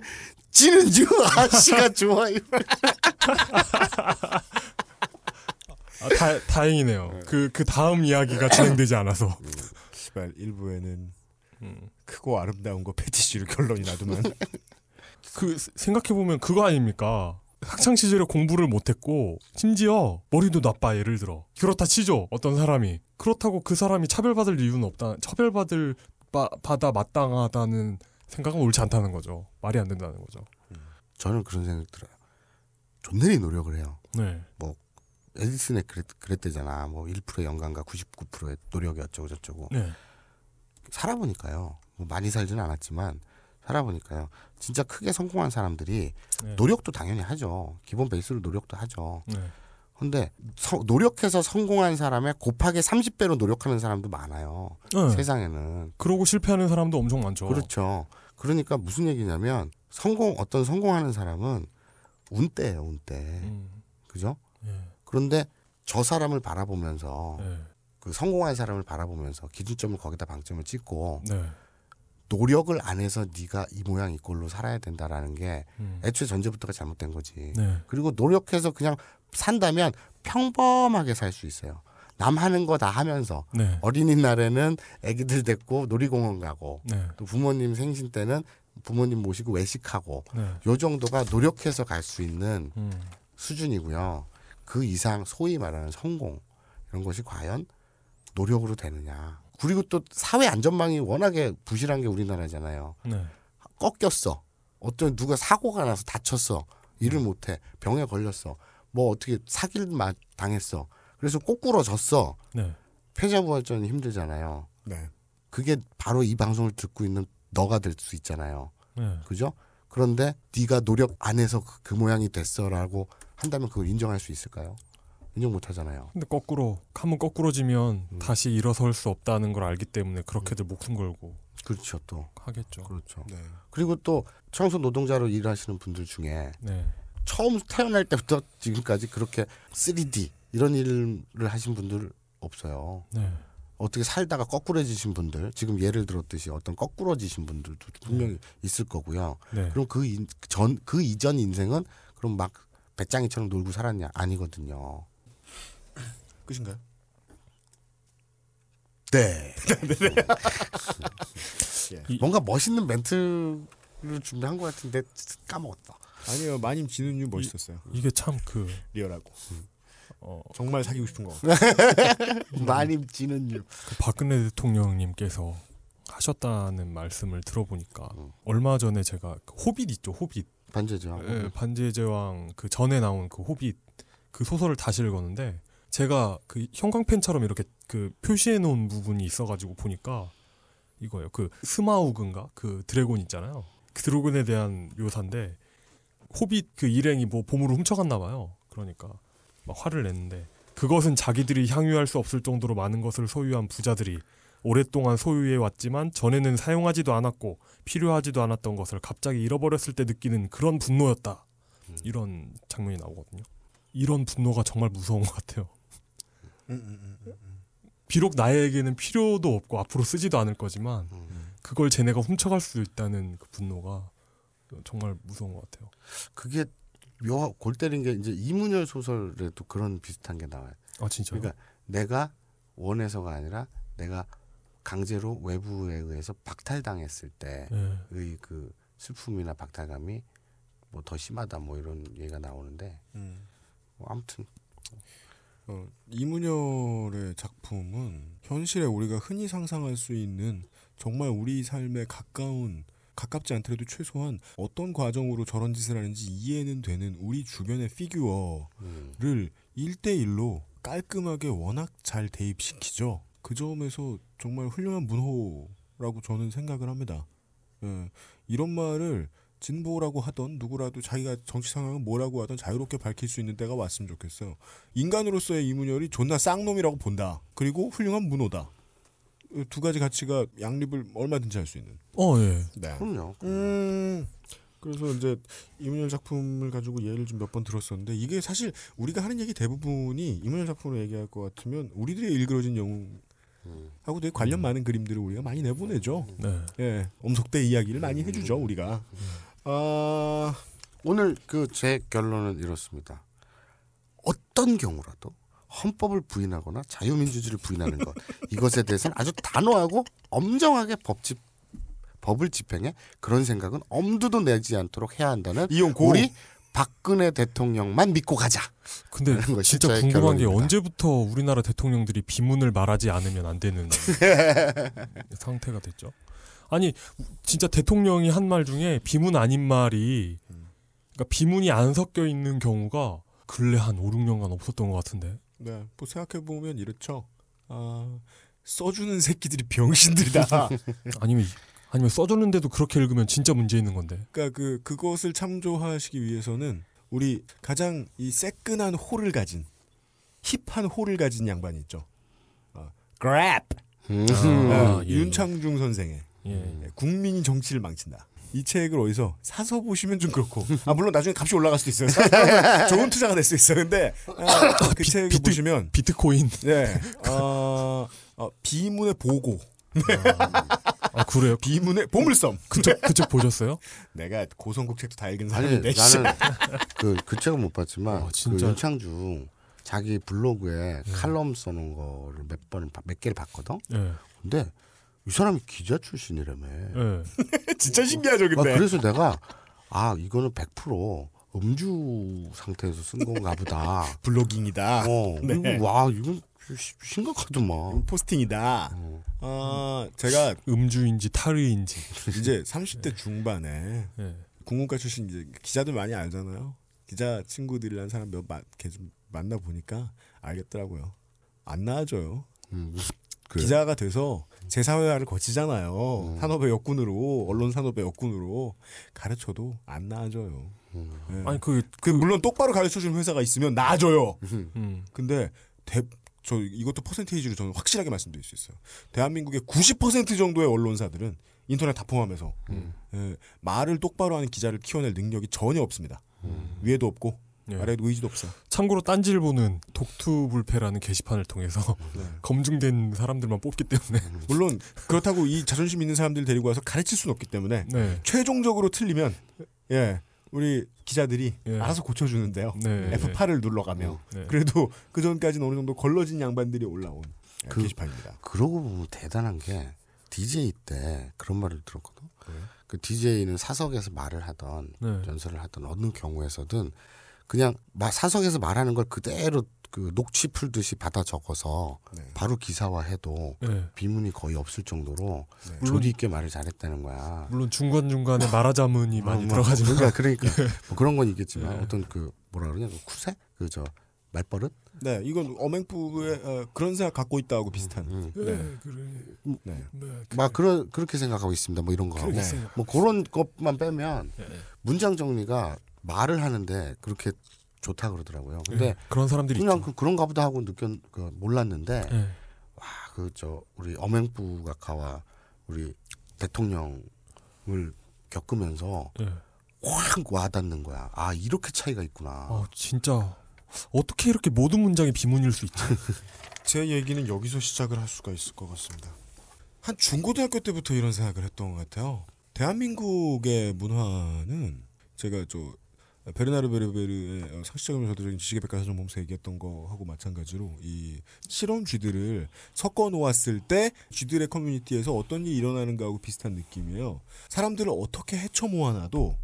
지는 줄 아씨가 <laughs> 좋아 아, 다, 다행이네요. 그, 그 다음 이야기가 진행되지 않아서. 시발 일부에는 음. 크고 아름다운 거 패티시를 결론이 나더만 <laughs> 그, 생각해 보면 그거 아닙니까? 학창 시절에 공부를 못했고, 심지어 머리도 나빠, 예를 들어. 그렇다 치죠, 어떤 사람이. 그렇다고 그 사람이 차별받을 이유는 없다. 차별받을, 바, 받아 마땅하다는 생각은 옳지 않다는 거죠. 말이 안 된다는 거죠. 저는 그런 생각 들어요 존내리 노력을 해요 네. 뭐 에디슨에 그랬, 그랬대잖아 뭐 1%의 영감과 99%의 노력이 어쩌고 저쩌고 네. 살아보니까요 뭐 많이 살지는 않았지만 살아보니까요 진짜 크게 성공한 사람들이 네. 노력도 당연히 하죠 기본 베이스로 노력도 하죠 네. 근데 서- 노력해서 성공한 사람의 곱하기 30배로 노력하는 사람도 많아요 네. 세상에는 그러고 실패하는 사람도 엄청 많죠. 그렇죠 그러니까 무슨 얘기냐면 성공 어떤 성공하는 사람은 운때예요 운때 음, 그죠 예. 그런데 저 사람을 바라보면서 네. 그 성공한 사람을 바라보면서 기준점을 거기다 방점을 찍고 네. 노력을 안 해서 네가 이 모양 이 꼴로 살아야 된다라는 게 음. 애초에 전제부터가 잘못된 거지. 네. 그리고 노력해서 그냥 산다면 평범하게 살 수 있어요. 남 하는 거 다 하면서 네. 어린이날에는 아기들 데리고 놀이공원 가고 네. 또 부모님 생신 때는 부모님 모시고 외식하고 네. 요 정도가 노력해서 갈 수 있는 음. 수준이고요. 그 이상 소위 말하는 성공 이런 것이 과연 노력으로 되느냐. 그리고 또 사회 안전망이 워낙에 부실한 게 우리나라잖아요. 네. 꺾였어. 어떤 누가 사고가 나서 다쳤어. 일을 못해. 병에 걸렸어. 뭐 어떻게 사기를 마- 당했어. 그래서 꼬꾸러졌어. 네. 패자부활전 힘들잖아요. 네. 그게 바로 이 방송을 듣고 있는 너가 될 수 있잖아요. 네. 그죠? 그런데 네가 노력 안 해서 그, 그 모양이 됐어라고 한다면 그걸 인정할 수 있을까요? 인정 못 하잖아요. 근데 거꾸로 한번 거꾸로 지면 음. 다시 일어설 수 없다는 걸 알기 때문에 그렇게들 목숨 걸고 그렇죠, 또. 하겠죠. 그렇죠. 네. 그리고 또 청소 노동자로 일하시는 분들 중에 네. 처음 태어날 때부터 지금까지 그렇게 3D 이런 일을 하신 분들 없어요. 네. 어떻게 살다가 거꾸로지신 분들, 지금 예를 들었듯이 어떤 거꾸로지신 분들도 분명히 있을 거고요. 네. 그럼 그전그 이전 인생은 그럼 막 배짱이처럼 놀고 살았냐? 아니거든요. 끝인가요? 네. 예. <laughs> 뭔가 멋있는 멘트를 준비한 것 같은데 까먹었다. 아니요 마님 지는 유 멋있었어요. 이게 참 그 리얼하고 어, 정말 사귀고 싶은 거. 많이 <laughs> 지는 유. 그 박근혜 대통령님께서 하셨다는 말씀을 들어보니까 음. 얼마 전에 제가 그 호빗 있죠 호빗 반제죠. 예, 반지의 제왕 그 전에 나온 그 호빗 그 소설을 다시 읽었는데 제가 그 형광펜처럼 이렇게 그 표시해 놓은 부분이 있어가지고 보니까 이거예요. 그 스마우그인가 그 드래곤 있잖아요. 그 드래곤에 대한 묘사인데 호빗 그 일행이 뭐 보물을 훔쳐갔나 봐요. 그러니까 막 화를 냈는데 그것은 자기들이 향유할 수 없을 정도로 많은 것을 소유한 부자들이 오랫동안 소유해 왔지만 전에는 사용하지도 않았고 필요하지도 않았던 것을 갑자기 잃어버렸을 때 느끼는 그런 분노였다. 이런 장면이 나오거든요. 이런 분노가 정말 무서운 것 같아요. 비록 나에게는 필요도 없고 앞으로 쓰지도 않을 거지만 그걸 쟤네가 훔쳐갈 수 있다는 그 분노가 정말 무서운 것 같아요. 그게 묘하 골 때린 게 이제 이문열 소설에도 그런 비슷한 게 나와요. 아 진짜요? 그러니까 내가 원해서가 아니라 내가 강제로 외부에 의해서 박탈당했을 때의 네. 그 슬픔이나 박탈감이 뭐 더 심하다 뭐 이런 얘기가 나오는데 음. 뭐 아무튼 어, 이문열의 작품은 현실에 우리가 흔히 상상할 수 있는 정말 우리 삶에 가까운 가깝지 않더라도 최소한 어떤 과정으로 저런 짓을 하는지 이해는 되는 우리 주변의 피규어를 일대일로 깔끔하게 워낙 잘 대입시키죠. 그 점에서 정말 훌륭한 문호라고 저는 생각을 합니다. 예, 이런 말을 진보라고 하던 누구라도 자기가 정치 상황은 뭐라고 하던 자유롭게 밝힐 수 있는 때가 왔으면 좋겠어요. 인간으로서의 이문열이 존나 쌍놈이라고 본다. 그리고 훌륭한 문호다. 이두 가지 가치가 양립을 얼마든지 할 수 있는. 어, 예. 네. 그럼요. 음. 그래서 이제 이문열 작품을 가지고 예를 좀 몇 번 들었었는데 이게 사실 우리가 하는 얘기 대부분이 이문열 작품으로 얘기할 것 같으면 우리들의 일그러진 영웅 하고 되게 관련 많은 그림들을 우리가 많이 내보내죠. 네. 예, 엄석대 이야기를 많이 해주죠 우리가. 아 오늘 그 제 결론은 이렇습니다. 어떤 경우라도 헌법을 부인하거나 자유민주주의를 부인하는 것 <laughs> 이것에 대해서는 아주 단호하고 엄정하게 법집 법을 집행해 그런 생각은 엄두도 내지 않도록 해야 한다는 이용고. 우리 박근혜 대통령만 믿고 가자. 근데 진짜 궁금한 게 결론입니다. 언제부터 우리나라 대통령들이 비문을 말하지 않으면 안 되는 <laughs> 상태가 됐죠. 아니 진짜 대통령이 한 말 중에 비문 아닌 말이 그러니까 비문이 안 섞여 있는 경우가 근래 한 5, 6년간 없었던 것 같은데. 네, 뭐 생각해 보면 이렇죠. 아 써주는 새끼들이 병신들이다. <laughs> 아니면 아니면 써줬는데도 그렇게 읽으면 진짜 문제 있는 건데. 그러니까 그 그것을 참조하시기 위해서는 우리 가장 이 새끈한 호를 가진 힙한 호를 가진 양반이 있죠. 어, 그랩 아, 어, 예. 윤창중 선생의 예. 예, 국민이 정치를 망친다. 이 책을 어디서 사서 보시면 좀 그렇고 아 물론 나중에 값이 올라갈 수도 있어요. 좋은 투자가 될 수 있어요. 근데 아, 그 책을 비트- 보시면 비트코인. 네 어, 어, 비문의 보고 아 그래요? 비문의 보물섬 그쪽 그쪽 보셨어요? 내가 고성국 책도 다 읽은 아니 사람인데 나는 그, 그 책은 못 봤지만 어, 그 진짜. 윤창중 자기 블로그에 칼럼 써놓은 거를 몇 번 몇 개를 봤거든. 예. 근데 이 사람이 기자 출신이라며. 예. <laughs> 진짜 신기하죠 아, 근데 그래서 내가 아 이거는 100% 음주 상태에서 쓴 건가 보다. <laughs> 블로깅이다. 어, 네. 이거 와 이건 시- 심각하더만. 포스팅이다. 어. 아 제가 음주인지 탈의인지. 이제 30대 중반에 예. 국문과 출신 이제 기자들 많이 알잖아요. 기자 친구들이라는 사람 몇 마, 좀 만나 보니까 알겠더라고요. 안 나아져요. 음, 그래? 기자가 돼서 제사회화를 거치잖아요. 음. 산업의 역군으로 언론 산업의 역군으로 가르쳐도 안 나아져요. 예. 아니 그그 물론 똑바로 가르쳐 주는 회사가 있으면 나아져요. 음. 근데 대, 저 이것도 퍼센테이지로 저는 확실하게 말씀드릴 수 있어요. 대한민국의 90% 정도의 언론사들은 인터넷 다 포함해서 예, 말을 똑바로 하는 기자를 키워낼 능력이 전혀 없습니다. 위에도 없고 예. 아래도 의지도 없어요. 참고로 딴지일보는 독투불패라는 게시판을 통해서 네. <laughs> 검증된 사람들만 뽑기 때문에 물론 그렇다고 이 자존심 있는 사람들 데리고 와서 가르칠 수는 없기 때문에 네. 최종적으로 틀리면 예 우리 기자들이 예. 알아서 고쳐주는데요. 네. F8을 눌러가며 네. 그래도 그 전까지는 어느 정도 걸러진 양반들이 올라온 예, 그- 게시판입니다. 그러고 보면 대단한 게 DJ 때 그런 말을 들었거든. 네. 그 DJ는 사석에서 말을 하던 네. 연설을 하던 어느 경우에서든 그냥 마- 사석에서 말하는 걸 그대로 그 녹취 풀듯이 받아 적어서 네. 바로 기사화해도 네. 비문이 거의 없을 정도로 네. 조리 있게 말을 잘했다는 거야. 물론 중간 중간에 말하자문이 많이 뭐, 들어가지만 그러니까 그러니까 <laughs> 뭐 그런 건 있겠지만 네. 어떤 그 뭐라 그러냐 그 쿠세 그저 말버릇 네, 이건 어맹부의 어, 그런 생각 갖고 있다고 비슷한. 음. 네. 그래. 네. 네. 막 그런 그렇게 생각하고 있습니다. 뭐 이런 거 하고 네. 뭐 그런 것만 빼면 네. 문장 정리가 말을 하는데 그렇게 좋다 그러더라고요. 근데 네. 그런 사람들이 그냥 있죠. 그, 그런가 보다 하고 느꼈 그 몰랐는데 네. 그저 우리 어맹부 각하와 우리 대통령을 겪으면서 네. 확 와닿는 거야. 아 이렇게 차이가 있구나. 아 진짜 어떻게 이렇게 모든 문장이 비문일 수 있지? <laughs> 제 얘기는 여기서 시작을 할 수가 있을 것 같습니다. 한 중고등학교 때부터 이런 생각을 했던 것 같아요. 대한민국의 문화는 제가 저 베르나르 베르베르의 어, 상식적이면 저도적인 지식의 백과사전 보면서 얘기했던 거하고 마찬가지로 이 실험 쥐들을 섞어 놓았을 때 쥐들의 커뮤니티에서 어떤 일이 일어나는가하고 비슷한 느낌이에요. 사람들을 어떻게 헤쳐 모아놔도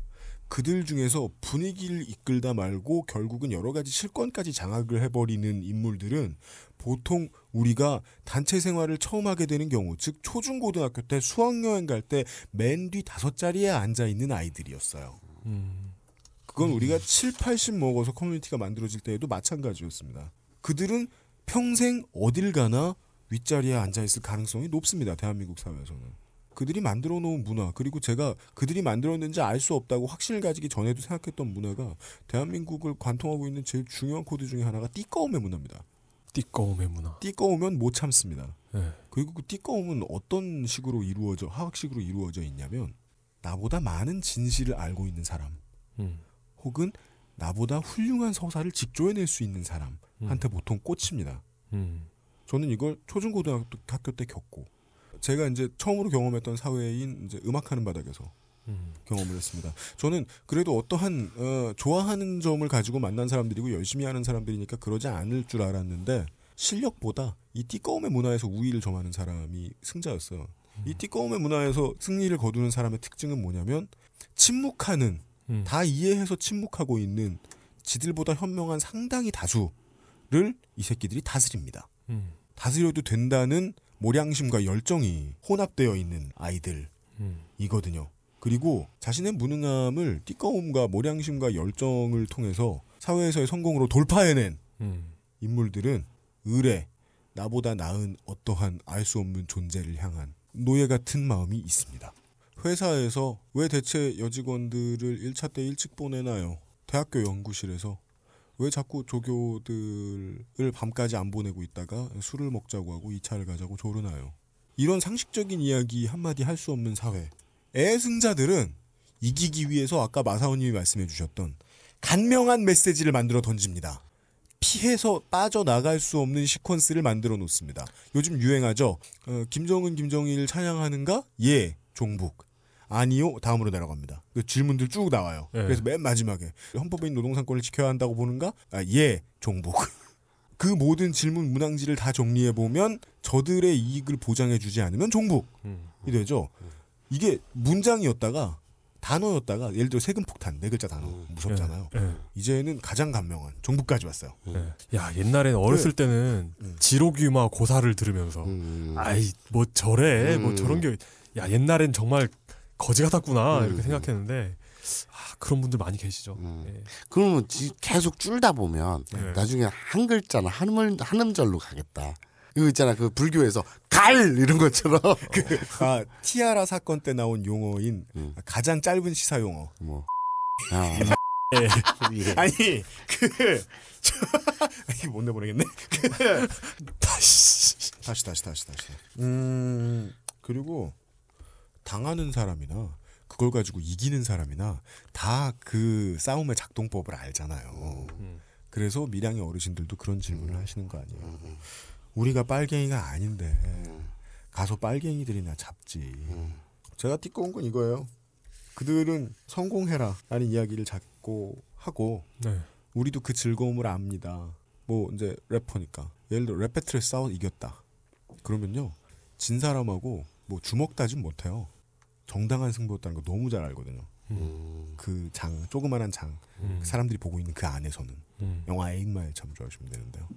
그들 중에서 분위기를 이끌다 말고 결국은 여러 가지 실권까지 장악을 해버리는 인물들은 보통 우리가 단체 생활을 처음 하게 되는 경우, 즉 초중고등학교 때 수학여행 갈 때 맨 뒤 다섯 자리에 앉아 있는 아이들이었어요. 음. 그건 우리가 7, 80 먹어서 커뮤니티가 만들어질 때에도 마찬가지였습니다. 그들은 평생 어딜 가나 윗자리에 앉아 있을 가능성이 높습니다. 대한민국 사회에서는. 그들이 만들어 놓은 문화, 그리고 제가 그들이 만들었는지 알 수 없다고 확신을 가지기 전에도 생각했던 문화가 대한민국을 관통하고 있는 제일 중요한 코드 중에 하나가 띠꺼움의 문화입니다. 띠꺼움의 문화. 띠꺼우면 못 참습니다. 네. 그리고 그 띠꺼움은 어떤 식으로 이루어져, 화학식으로 이루어져 있냐면, 나보다 많은 진실을 알고 있는 사람, 음. 혹은 나보다 훌륭한 서사를 직조해낼 수 있는 사람한테 보통 꽂힙니다. 음. 저는 이걸 초중고등학교 때 겪고 제가 이제 처음으로 경험했던 사회인 이제 음악하는 바닥에서 음. 경험을 했습니다. 저는 그래도 어떠한 어, 좋아하는 점을 가지고 만난 사람들이고 열심히 하는 사람들이니까 그러지 않을 줄 알았는데 실력보다 이 띠꺼움의 문화에서 우위를 점하는 사람이 승자였어요. 이 띠꺼움의 문화에서 승리를 거두는 사람의 특징은 뭐냐면 침묵하는 음. 다 이해해서 침묵하고 있는 지들보다 현명한 상당히 다수를 이 새끼들이 다스립니다. 음. 다스려도 된다는 모량심과 열정이 혼합되어 있는 아이들이거든요. 음. 그리고 자신의 무능함을 띠꺼움과 모량심과 열정을 통해서 사회에서의 성공으로 돌파해낸 음. 인물들은 의뢰, 나보다 나은 어떠한 알 수 없는 존재를 향한 노예 같은 마음이 있습니다. 회사에서 왜 대체 여직원들을 1차 때 일찍 보내나요? 대학교 연구실에서 왜 자꾸 조교들을 밤까지 안 보내고 있다가 술을 먹자고 하고 2차를 가자고 조르나요? 이런 상식적인 이야기 한마디 할 수 없는 사회. 애승자들은 이기기 위해서 아까 마사오님이 말씀해 주셨던 간명한 메시지를 만들어 던집니다. 피해서 빠져나갈 수 없는 시퀀스를 만들어 놓습니다. 요즘 유행하죠. 어, 김정은, 김정일 찬양하는가? 예, 종북. 아니요, 다음으로 내려갑니다. 그 질문들 쭉 나와요. 네. 그래서 맨 마지막에 헌법에 있는 노동상권을 지켜야 한다고 보는가? 아, 예, 종북. <laughs> 그 모든 질문 문항지를 다 정리해 보면 저들의 이익을 보장해 주지 않으면 종북이 음. 되죠. 이게 문장이었다가 단어였다가 예를 들어 세금 폭탄 네 글자 단어 무섭잖아요. 예, 예. 이제는 가장 간명한 종북까지 왔어요. 예. 야 옛날에는 어렸을 그- 때는 음. 지로귀마 고사를 들으면서 음. 아이 뭐 저래 뭐 음. 저런 게 야 옛날엔 정말 거지 같았구나 음. 이렇게 생각했는데 아, 그런 분들 많이 계시죠. 음. 예. 그러면 지- 계속 줄다 보면 네. 나중에 한 글자나 한 음 한 음절로 가겠다. 이거 있잖아 그 불교에서 갈 이런 것처럼 <laughs> 그, 아, 티아라 사건 때 나온 용어인 음. 가장 짧은 시사 용어. 뭐 아, <laughs> 예. 이래. 아니 그 <laughs> 저, 이거 못 내보내겠네. 그, 다시 다시 다시 다시 다시. 음 그리고 당하는 사람이나 그걸 가지고 이기는 사람이나 다 그 싸움의 작동법을 알잖아요. 음. 그래서 밀양의 어르신들도 그런 질문을 하시는 거 아니에요. 우리가 빨갱이가 아닌데 가서 빨갱이들이나 잡지. 제가 띠꺼운 건 이거예요. 그들은 성공해라 라는 이야기를 자꾸 하고 네. 우리도 그 즐거움을 압니다. 뭐 이제 래퍼니까 예를 들어 랩 배틀에 싸워 이겼다. 그러면요 진 사람하고 뭐 주먹 다진 못해요. 정당한 승부였다는 거 너무 잘 알거든요. 그장 조그만한 장 음. 그 사람들이 보고 있는 그 안에서는 음. 영화 에잇마일 참조하시면 되는데요.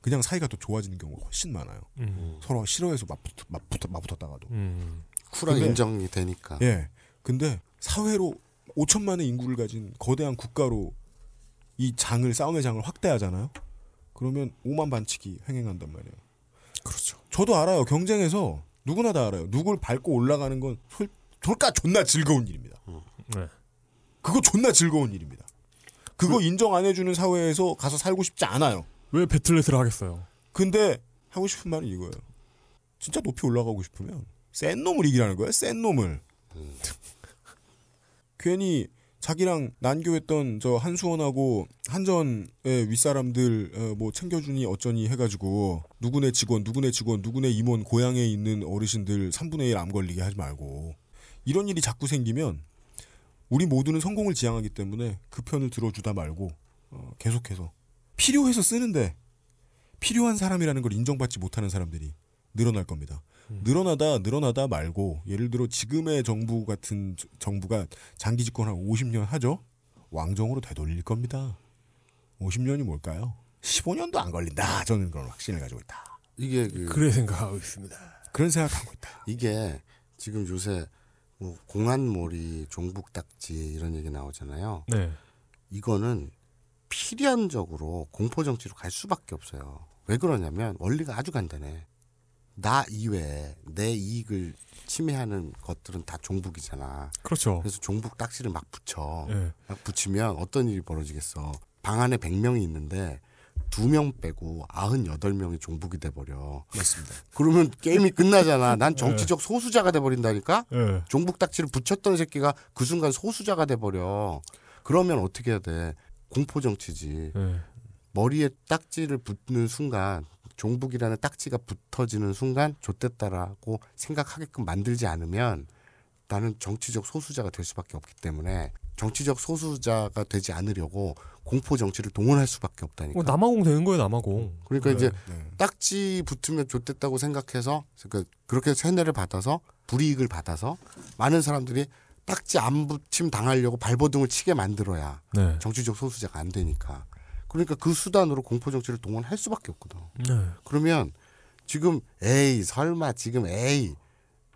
그냥 사이가 더 좋아지는 경우가 훨씬 많아요. 음. 서로 싫어해서 맞붙, 맞붙, 맞붙었다가도. 음. 쿨하게 근데- 인정이 되니까. 예. 근데 사회로 5천만의 인구를 가진 거대한 국가로 이 장을 싸움의 장을 확대하잖아요. 그러면 5만 반칙이 횡행한단 말이에요. 그렇죠. 저도 알아요. 경쟁에서 누구나 다 알아요. 누굴 밟고 올라가는 건 솔, 솔까 존나 즐거운 일입니다. 네. 그거 존나 즐거운 일입니다. 그거 인정 안 해주는 사회에서 가서 살고 싶지 않아요. 왜 배틀넷을 하겠어요? 근데 하고 싶은 말은 이거예요. 진짜 높이 올라가고 싶으면 센 놈을 이기라는 거예요. 센 놈을. 괜히 자기랑 난교했던 저 한수원하고 한전의 윗사람들 어, 뭐 챙겨주니 어쩌니 해가지고 누구네 직원 누구네 직원 누구네 임원 고향에 있는 어르신들 3분의 1 암 걸리게 하지 말고 이런 일이 자꾸 생기면 우리 모두는 성공을 지향하기 때문에 그 편을 들어주다 말고 어, 계속해서 필요해서 쓰는데 필요한 사람이라는 걸 인정받지 못하는 사람들이 늘어날 겁니다. 늘어나다 늘어나다 말고 예를 들어 지금의 정부 같은 저- 정부가 장기 집권 한 50년 하죠. 왕정으로 되돌릴 겁니다. 50년이 뭘까요? 15년도 안 걸린다. 저는 그런 확신을 가지고 있다. 이게 그 그래 생각하고 있습니다. 그런 생각하고 있다. 이게 지금 요새 뭐 공안몰이 종북딱지 이런 얘기 나오잖아요. 네. 이거는 필연적으로 공포 정치로 갈 수밖에 없어요. 왜 그러냐면 원리가 아주 간단해. 나 이외에 내 이익을 침해하는 것들은 다 종북이잖아. 그렇죠. 그래서 종북 딱지를 막 붙여. 예. 막 붙이면 어떤 일이 벌어지겠어. 방 안에 100명이 있는데 두 명 빼고 98명이 종북이 돼 버려. 맞습니다. 그러면 게임이 끝나잖아. <laughs> 난 정치적 소수자가 돼 버린다니까. 예. 종북 딱지를 붙였던 새끼가 그 순간 소수자가 돼 버려. 그러면 어떻게 해야 돼? 공포 정치지. 예. 머리에 딱지를 붙는 순간 종북이라는 딱지가 붙어지는 순간 좆됐다라고 생각하게끔 만들지 않으면 나는 정치적 소수자가 될 수밖에 없기 때문에 정치적 소수자가 되지 않으려고 공포 정치를 동원할 수밖에 없다니까. 뭐 남아공 되는 거예요, 남아공. 그러니까 네. 이제 네. 딱지 붙으면 좋댔다고 생각해서 그러니까 그렇게 세뇌를 받아서 불이익을 받아서 많은 사람들이 딱지 안 붙임 당하려고 발버둥을 치게 만들어야 네. 정치적 소수자가 안 되니까 그러니까 그 수단으로 공포 정치를 동원할 수밖에 없거든. 네. 그러면 지금 에이 설마 지금 에이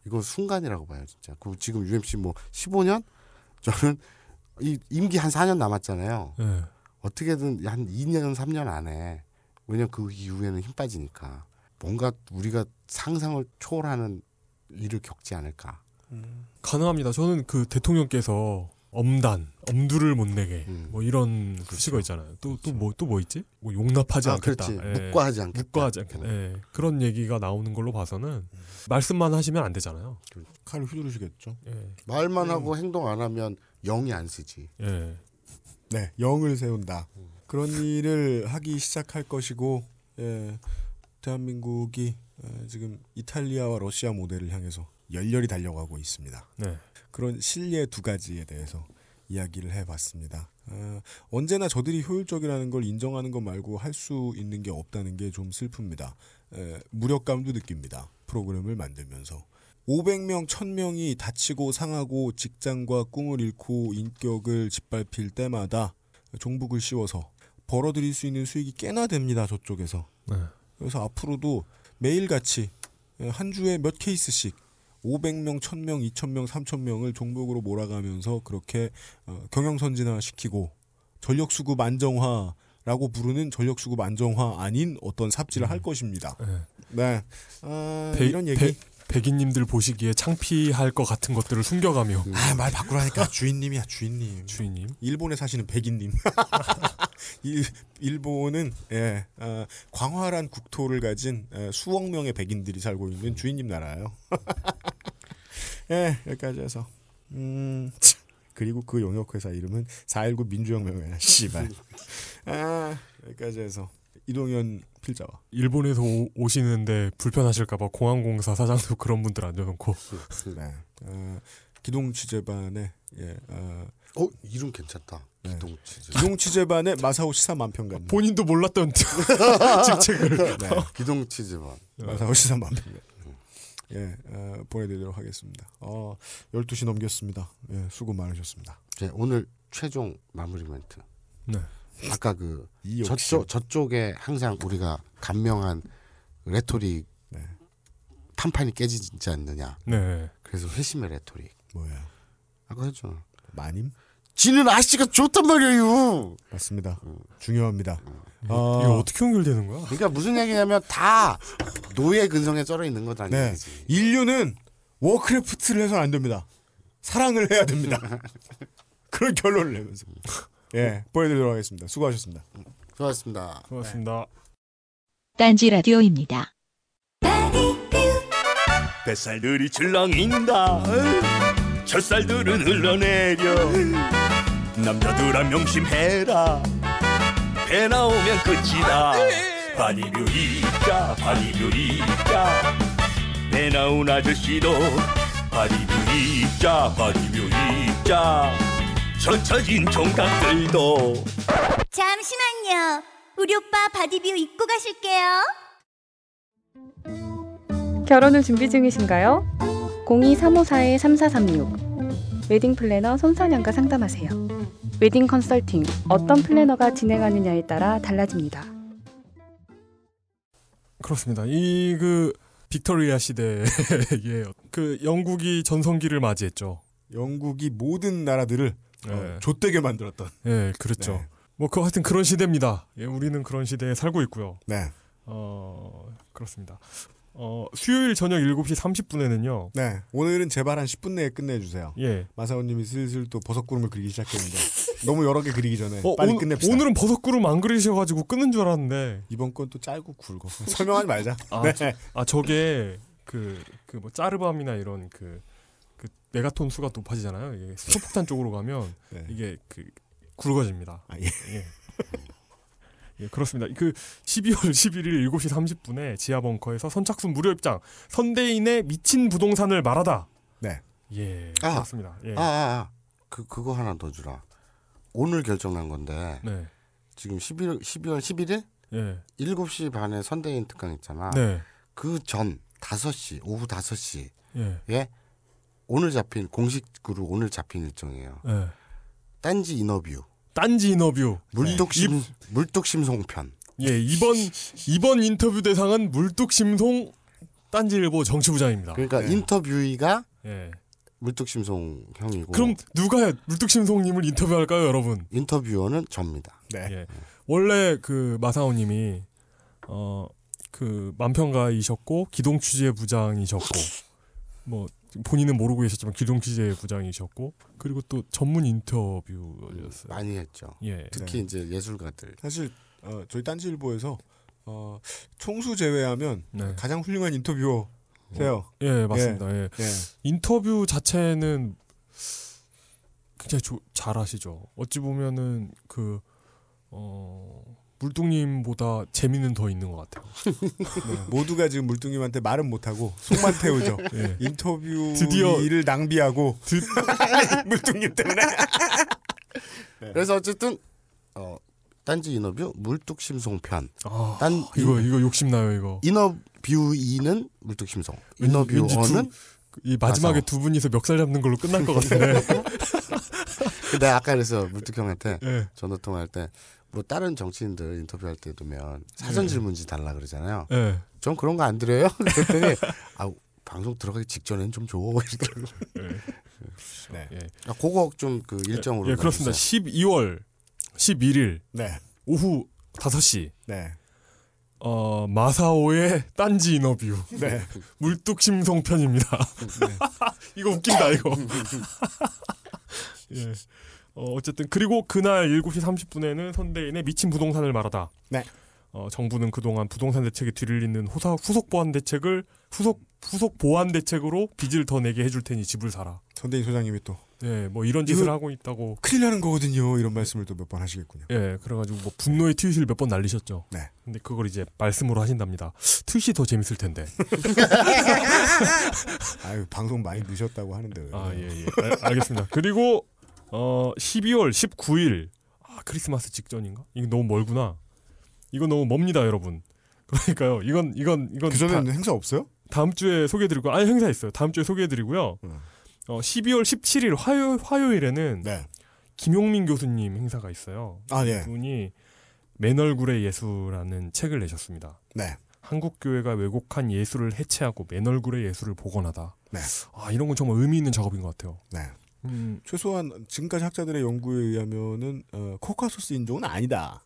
이거 순간이라고 봐요 진짜. 그 지금 UMC 뭐 15년 저는 이 임기 한 4년 남았잖아요. 예. 어떻게든 한 2년 3년 안에 왜냐면 그 이후에는 힘 빠지니까 뭔가 우리가 상상을 초월하는 일을 겪지 않을까. 가능합니다. 저는 그 대통령께서 엄단, 엄두를 못 내게 음. 뭐 이런 수식어 있잖아요. 또 또 뭐또뭐 있지? 뭐 용납하지 아, 않겠다. 예. 묵과하지 않겠다. 묵과하지 않겠다. 예. 그런 얘기가 나오는 걸로 봐서는 말씀만 하시면 안 되잖아요. 칼을 휘두르시겠죠. 예. 말만 하고 행동 안 하면 영이 안 쓰지. 예. 네, 영을 세운다. 그런 일을 하기 시작할 것이고, 예, 대한민국이 어, 지금 이탈리아와 러시아 모델을 향해서 열렬히 달려가고 있습니다. 네. 그런 실례 두 가지에 대해서 이야기를 해봤습니다. 어, 언제나 저들이 효율적이라는 걸 인정하는 것 말고 할 수 있는 게 없다는 게 좀 슬픕니다. 에, 무력감도 느낍니다. 프로그램을 만들면서. 500명, 1000명이 다치고 상하고 직장과 꿈을 잃고 인격을 짓밟힐 때마다 종북을 씌워서 벌어들일 수 있는 수익이 꽤나 됩니다. 저쪽에서. 네. 그래서 앞으로도 매일같이 한 주에 몇 케이스씩 500명, 1000명, 2000명, 3000명을 종북으로 몰아가면서 그렇게 어, 경영 선진화 시키고 전력 수급 안정화 라고 부르는 전력 수급 안정화 아닌 어떤 삽질을 할 것입니다. 예. 네. 아, 배- 이런 얘기. 배- 백인님들 보시기에 창피할 것 같은 것들을 숨겨가며 아, 말 바꾸라니까. 주인님이야, 주인님. 주인님. 일본에 사시는 백인님. <laughs> 일, 일본은 예, 아, 광활한 국토를 가진 예, 수억 명의 백인들이 살고 있는 주인님 나라예요. <laughs> 예, 여기까지 해서. 음, 참. 그리고 그 용역회사 이름은 419 민주혁명회야. 씨발. 아, 여기까지 해서 이동현 필자와 일본에서 오, 오시는데 불편하실까봐 공항공사 사장도 <laughs> 그런 분들 앉아놓고 네. 어, 기동 취재반의 예, 어, 어 이름 괜찮다. 네. 기동 치즈. 기동 취재반의 마사오 시사 만평간. 본인도 몰랐던 <laughs> 직책을 네. 기동 치즈반. 마사오 시사 만평간. 예, 어, 보내드리도록 하겠습니다. 어, 12시 넘겼습니다. 예, 수고 많으셨습니다. 네, 오늘 최종 마무리 멘트. 네. 아까 그. 저쪽 저쪽에 항상 우리가 간명한 레토릭 네. 판판이 깨지지 않느냐. 네. 그래서 회심의 레토릭. 뭐야? 아까 했잖아. 마님? 지는 아씨가 좋단 말이에요. 맞습니다. 중요합니다. 이거 어, 어떻게 연결되는 거야? 그러니까 무슨 얘기냐면 다 노예 근성에 쩔어 있는 거다는 네. 얘기지. 인류는 워크래프트를 해서는 안 됩니다. 사랑을 해야 됩니다. <laughs> 그런 결론을 내면서. 예, 보내드리도록 하겠습니다. 수고하셨습니다. 수고하셨습니다. 고맙습니다. 딴지 라디오입니다. 뱃살들이 출렁인다 젖살들은 흘러내려 남자들아 명심해라 배 나오면 끝이다 바디뷰 입자 바디뷰 입자 배 나온 아저씨도 바디뷰 입자 바디뷰 입자 젖 처진 총각들도 잠시만요. 우리 오빠 바디뷰 입고 가실게요. 결혼을 준비 중이신가요? 02-354-3436 웨딩 플래너 손선영과 상담하세요. 웨딩 컨설팅 어떤 플래너가 진행하느냐에 따라 달라집니다. 그렇습니다. 이 그 빅토리아 시대에 <laughs> 그 영국이 전성기를 맞이했죠. 영국이 모든 나라들을 네. 어, 좆되게 만들었던. 예, 그렇죠. 네. 뭐 그 하여튼 그런 시대입니다. 예, 우리는 그런 시대에 살고 있고요. 네. 어, 그렇습니다. 어, 수요일 저녁 7시 30분에는요. 네. 오늘은 제발 한 10분 내에 끝내주세요. 예. 마사오 님이 슬슬 또 버섯구름을 그리기 시작했는데 <laughs> 너무 여러 개 그리기 전에 어, 빨리 오, 끝냅시다. 오늘은 버섯구름 안 그리셔가지고 끊는 줄 알았는데. 이번 건 또 짧고 굵어. <laughs> 설명하지 말자. 아, 네. 저, 아 저게 그 그 뭐 짜르밤이나 이런 그, 그 메가톤 수가 높아지잖아요. 이게 수소폭탄 쪽으로 가면 <laughs> 네. 이게 그 굵어집니다. 아, 예. 예. 예, 그렇습니다. 그 12월 11일 7시 30분에 지하 벙커에서 선착순 무료 입장 선대인의 미친 부동산을 말하다. 네. 예, 아. 그렇습니다. 예. 아, 아, 아. 그 그거 하나 더 주라. 오늘 결정난 건데 네. 지금 11월 12월 11일 예. 7시 반에 선대인 특강 있잖아. 네. 그전 5시 오후 5시 예. 예 오늘 잡힌 공식으로 오늘 잡힌 일정이에요. 예. 딴지 인터뷰 딴지 인터뷰. 물뚝심 물뚝심송편. 예, 이번 이번 인터뷰 대상은 물뚝심송 딴지일보 정치부장입니다. 그러니까 인터뷰이가 예. 물뚝심송 형이고 그럼 누가 물뚝심송님을 인터뷰할까요, 여러분? 인터뷰어는 접니다. 네. 예. 원래 그 마사오님이 어 그 만평가이셨고 기동 취재 부장이셨고 뭐 본인은 모르고 계셨지만 기동 취재 부장이셨고 그리고 또 전문 인터뷰였어요. 많이 했죠. 예. 특히 이제 예술가들. 사실 어, 저희 딴지일보에서 어, 총수 제외하면 네. 가장 훌륭한 인터뷰어세요. 예, 맞습니다. 예. 예. 인터뷰 자체는 굉장히 조, 잘하시죠. 어찌 보면은 그 어, 물뚱님보다 재미는 더 있는 것 같아요. 네, 모두가 지금 물뚱님한테 말은 못하고 속만 태우죠. 예. <laughs> 인터뷰 드디어- 일을 낭비하고 <laughs> 물뚱님 때문에. <laughs> 네. 그래서 어쨌든 어, 딴지 인터뷰 물뚝심송편. 아, 딴 이거 이거 욕심나요 이거. 인터뷰이는 물뚝심송. 왠지- 왠지 인터뷰어는 두- 이 마지막에 마사오. 두 분이서 멱살 잡는 걸로 끝날 것 같은데. 그 내가 아까 그래서 물뚝 형한테 예. 전화 통화할 때 뭐 다른 정치인들 인터뷰할 때 두면 사전 예. 질문지 달라 그러잖아요. 예. 전 그런 거 안 드려요. <laughs> 그랬더니 아 방송 들어가기 직전엔 좀 줘. <laughs> 이러더라고요. 네. 예. 아, 그거 좀 그 일정으로 예, 그렇습니다. 넣어주세요. 12월 11일 네. 오후 5시 네. 어, 마사오의 딴지 인터뷰. 네. <laughs> 물뚝심송 편입니다. 이거 웃긴다 이거. 예. 어, 어쨌든 그리고 그날 7시 30분에는 선대인의 미친 부동산을 말하다. 네. 어, 정부는 그동안 부동산 대책에 뒤를 잇는 호사, 후속 보완 대책을 후속 후속 보완 대책으로 빚을 더 내게 해줄 테니 집을 사라. 선대인 소장님이 또 예, 뭐 이런 짓을 하고 있다고. 큰일 나는 거거든요. 이런 말씀을 또 몇 번 하시겠군요. 예, 그래가지고 뭐 분노의 트윗을 몇 번 날리셨죠. 네. 근데 그걸 이제 말씀으로 하신답니다. 트윗이 더 재밌을 텐데. <laughs> 아유 방송 많이 늦었다고 하는데. 왜. 아, 예, 예. 알, 알겠습니다. 그리고 어 12월 19일 아, 크리스마스 직전인가? 이거 너무 멀구나. 이거 너무 멉니다, 여러분. <laughs> 그러니까요. 이건 이건 이건 그 전에는 다, 행사 없어요? 다음 주에 소개해드리고 아니 행사 있어요. 다음 주에 소개해드리고요. 음. 어 12월 17일 화요 화요일에는 네. 김용민 교수님 행사가 있어요. 아 예. 분이 맨 얼굴의 예수라는 책을 내셨습니다. 네. 한국 교회가 왜곡한 예술을 해체하고 맨 얼굴의 예술을 복원하다. 네. 아 이런 건 정말 의미 있는 작업인 것 같아요. 네. 음, 최소한 지금까지 학자들의 연구에 의하면은 어, 코카소스 인종은 아니다.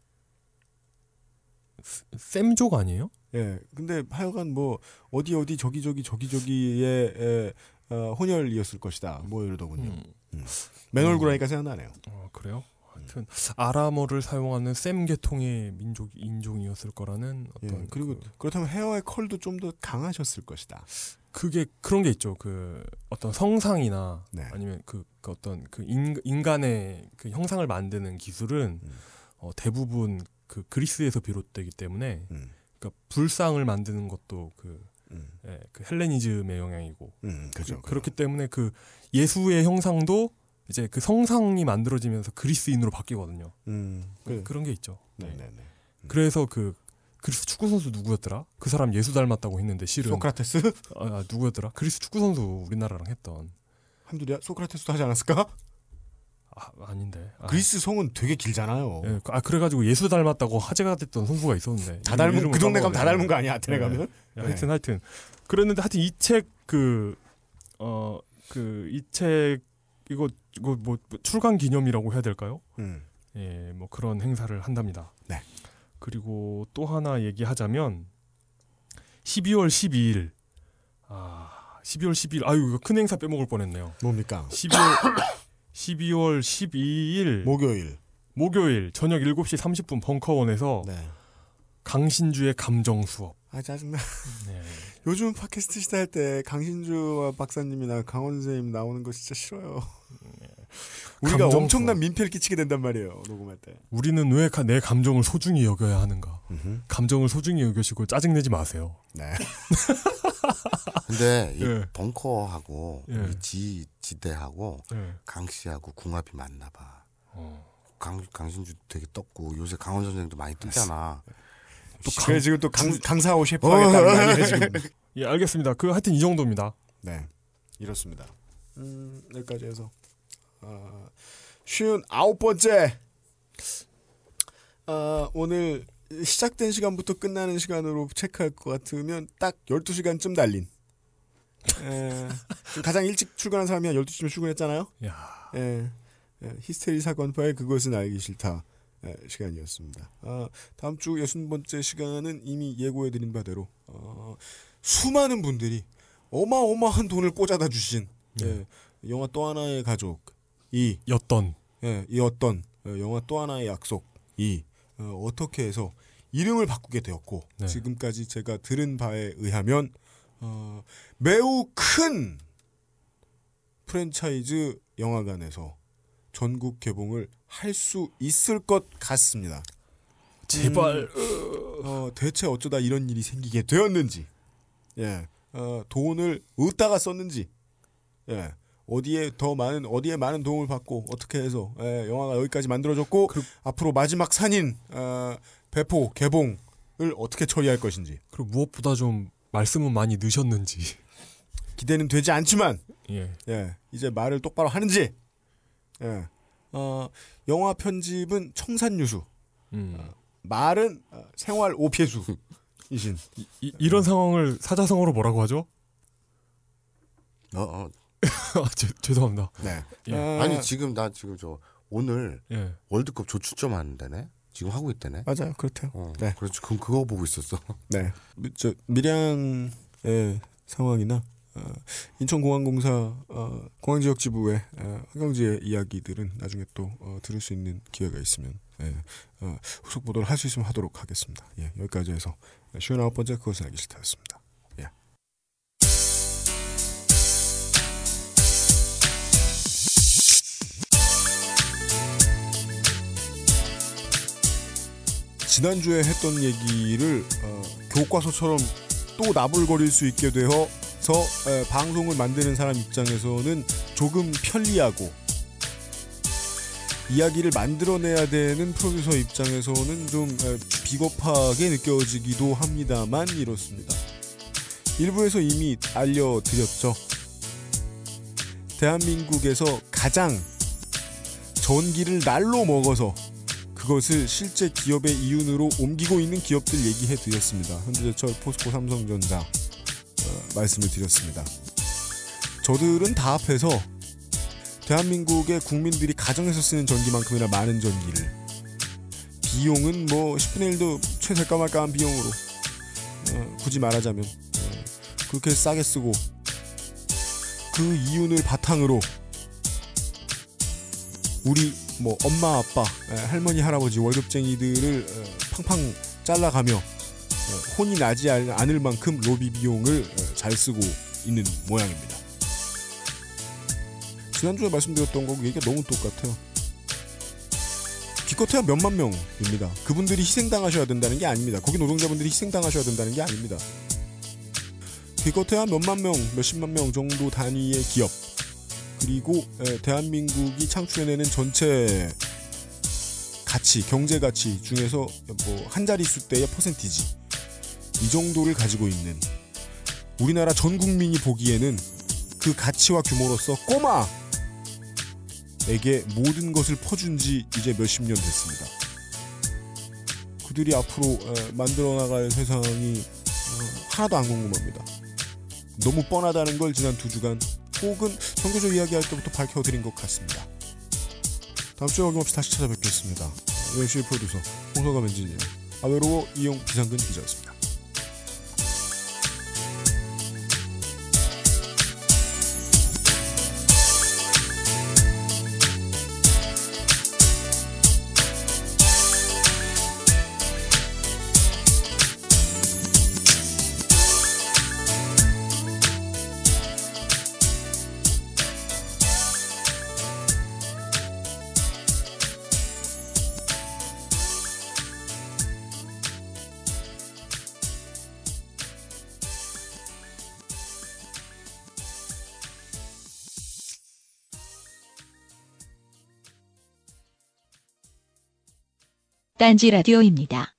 쌤족 아니에요? 예. 근데 하여간 뭐 어디 어디 저기 저기 저기 저기의 에, 어, 혼혈이었을 것이다. 뭐 이러더군요. 음. 음. 맨 얼굴 하니까 생각나네요. 어, 그래요? 하여튼 아람어를 사용하는 쌤 계통의 민족 인종이었을 거라는 예. 어떤 그리고 그, 그렇다면 헤어의 컬도 좀 더 강하셨을 것이다. 그게 그런 게 있죠. 그 어떤 성상이나 네. 아니면 그, 그 어떤 그 인, 인간의 그 형상을 만드는 기술은 음. 어, 대부분 그 그리스에서 비롯되기 때문에 음. 그러니까 불상을 만드는 것도 그, 음. 예, 그 헬레니즘의 영향이고 음, 그죠. 그, 렇기 때문에 그 예수의 형상도 이제 그 성상이 만들어지면서 그리스인으로 바뀌거든요. 음. 그, 그런 게 있죠. 네, 네, 네. 그래서 그 그리스 축구 선수 누구였더라? 그 사람 예수 닮았다고 했는데 실은 소크라테스? 아, 아, 누구였더라? 그리스 축구 선수 우리나라랑 했던 한둘이야? 소크라테스도 하지 않았을까? 아, 아닌데. 아, 그리스 성은 되게 길잖아요. 예, 아 그래가지고 예수 닮았다고 화제가 됐던 성수가 있었는데 다 닮은 그 동네 가면. 다 닮은 거 아니야? 아테네 네. 가면? 예, 하여튼 하여튼 그랬는데 하여튼 이 책 그 어 그 이 책 이거 이거 뭐 출간 기념이라고 해야 될까요? 음. 예, 뭐 그런 행사를 한답니다. 네. 그리고 또 하나 얘기하자면 12월 12일 아 12월 12일 아유 이거 큰 행사 빼먹을 뻔했네요. 뭡니까? 12월 12월 12일 목요일 목요일 저녁 7시 30분 벙커원에서 네. 강신주의 감정 수업. 아 짜증나. 네. <laughs> 요즘 팟캐스트 시대 할때 강신주 박사님이나 강원 선생님 나오는 거 진짜 싫어요. 우리가 감정 엄청난. 민폐를 끼치게 된단 말이에요. 녹음할 때. 우리는 왜 내 감정을 소중히 여겨야 하는가? 감정을 소중히 여기시고 짜증 내지 마세요. 네. <laughs> 근데 이 예. 벙커하고 예. 지 지대하고 예. 강 씨하고 궁합이 맞나 봐. 어. 강 강신주 되게 떴고 요새 강원 선생도 많이 뜨잖아. 또 그래 지금 또 강, 강사하고 셰프 어. 하겠다는 거 아니에요 지금? <laughs> 예, 알겠습니다. 그 하여튼 이 정도입니다. 네, 이렇습니다. 음, 여기까지 해서 어, 쉬운 아홉 번째 어, 오늘 시작된 시간부터 끝나는 시간으로 체크할 것 같으면 딱 12시간쯤 달린 에, 좀 가장 일찍 출근한 사람이 한 12시쯤 출근했잖아요. 야. 예, 예, 히스테리 사건파의 그것은 알기 싫다 예, 시간이었습니다. 아, 다음 주 60번째 시간은 이미 예고해드린 바대로 어, 수많은 분들이 어마어마한 돈을 꽂아다 주신 예, 영화 또 하나의 가족 이 였던 예, 이 어떤 어, 영화 또 하나의 약속이 어, 어떻게 해서 이름을 바꾸게 되었고 네. 지금까지 제가 들은 바에 의하면 어, 매우 큰 프랜차이즈 영화관에서 전국 개봉을 할 수 있을 것 같습니다. 제발. 음, 어, 대체 어쩌다 이런 일이 생기게 되었는지, 예, 어, 돈을 어디다가 썼는지, 예, 어디에 더 많은 어디에 많은 도움을 받고 어떻게 해서 예, 영화가 여기까지 만들어졌고 앞으로 마지막 산인 어, 배포 개봉을 어떻게 처리할 것인지 그리고 무엇보다 좀 말씀은 많이 넣으셨는지. 기대는 되지 않지만 예. 예, 이제 말을 똑바로 하는지, 예, 어, 영화 편집은 청산유수, 음. 말은 어, 생활 오피수이신 이, 이런 상황을 사자성어로 뭐라고 하죠? 어, 어. <laughs> 아, 죄, 죄송합니다. 네. 예. 어, 아니 지금 나 지금 저 오늘 예. 월드컵 조추점 하는데네. 지금 하고 있다네. 맞아요, 그렇대요. 어, 네. 그렇죠. 그 그거 보고 있었어. <laughs> 네, 미- 저 밀양의 상황이나 어, 인천공항공사 어, 공항지역 지부의 어, 환경지의 이야기들은 나중에 또 어, 들을 수 있는 기회가 있으면 예, 어, 후속 보도를 할 수 있으면 하도록 하겠습니다. 예, 여기까지 해서 쉬운 아홉 번째 그것은 알기 싫다였습니다. 지난주에 했던 얘기를 어, 교과서처럼 또 나불거릴 수 있게 되어서 에, 방송을 만드는 사람 입장에서는 조금 편리하고 이야기를 만들어내야 되는 프로듀서 입장에서는 좀 에, 비겁하게 느껴지기도 합니다만 이렇습니다. 일부에서 이미 알려드렸죠. 대한민국에서 가장 전기를 날로 먹어서 그것을 실제 기업의 이윤으로 옮기고 있는 기업들 얘기해 드렸습니다. 현대제철, 포스코, 삼성전자 어, 말씀을 드렸습니다. 저들은 다 합해서 대한민국의 국민들이 가정에서 쓰는 전기만큼이나 많은 전기를 비용은 뭐 10분의 1도 최대가 말까한 비용으로 어, 굳이 말하자면 어, 그렇게 싸게 쓰고 그 이윤을 바탕으로 우리 뭐 엄마 아빠 에, 할머니 할아버지 월급쟁이들을 어, 팡팡 잘라가며 어, 혼이 나지 않- 않을 만큼 로비 비용을 어, 잘 쓰고 있는 모양입니다. 지난주에 말씀드렸던 거고 얘기가 너무 똑같아요. 기껏해야 몇만 명입니다. 그분들이 희생당하셔야 된다는 게 아닙니다. 거기 노동자분들이 희생당하셔야 된다는 게 아닙니다. 기껏해야 몇만 명, 몇십만 명 정도 단위의 기업 그리고 에, 대한민국이 창출해내는 전체 가치, 경제 가치 중에서 뭐 한 자릿수 대의 퍼센티지 이 정도를 가지고 있는 우리나라 전 국민이 보기에는 그 가치와 규모로서 꼬마 에게 모든 것을 퍼준 지 이제 몇십 년 됐습니다. 그들이 앞으로 에, 만들어 나갈 세상이 어, 하나도 안 궁금합니다. 너무 뻔하다는 걸 지난 두 주간 혹은 선교조 이야기할 때부터 밝혀드린 것 같습니다. 다음 주에 어김없이 다시 찾아뵙겠습니다. UMC의 프로듀서 홍서감 엔지니어 아외로 이용 비상근 기자였습니다. 딴지 라디오입니다.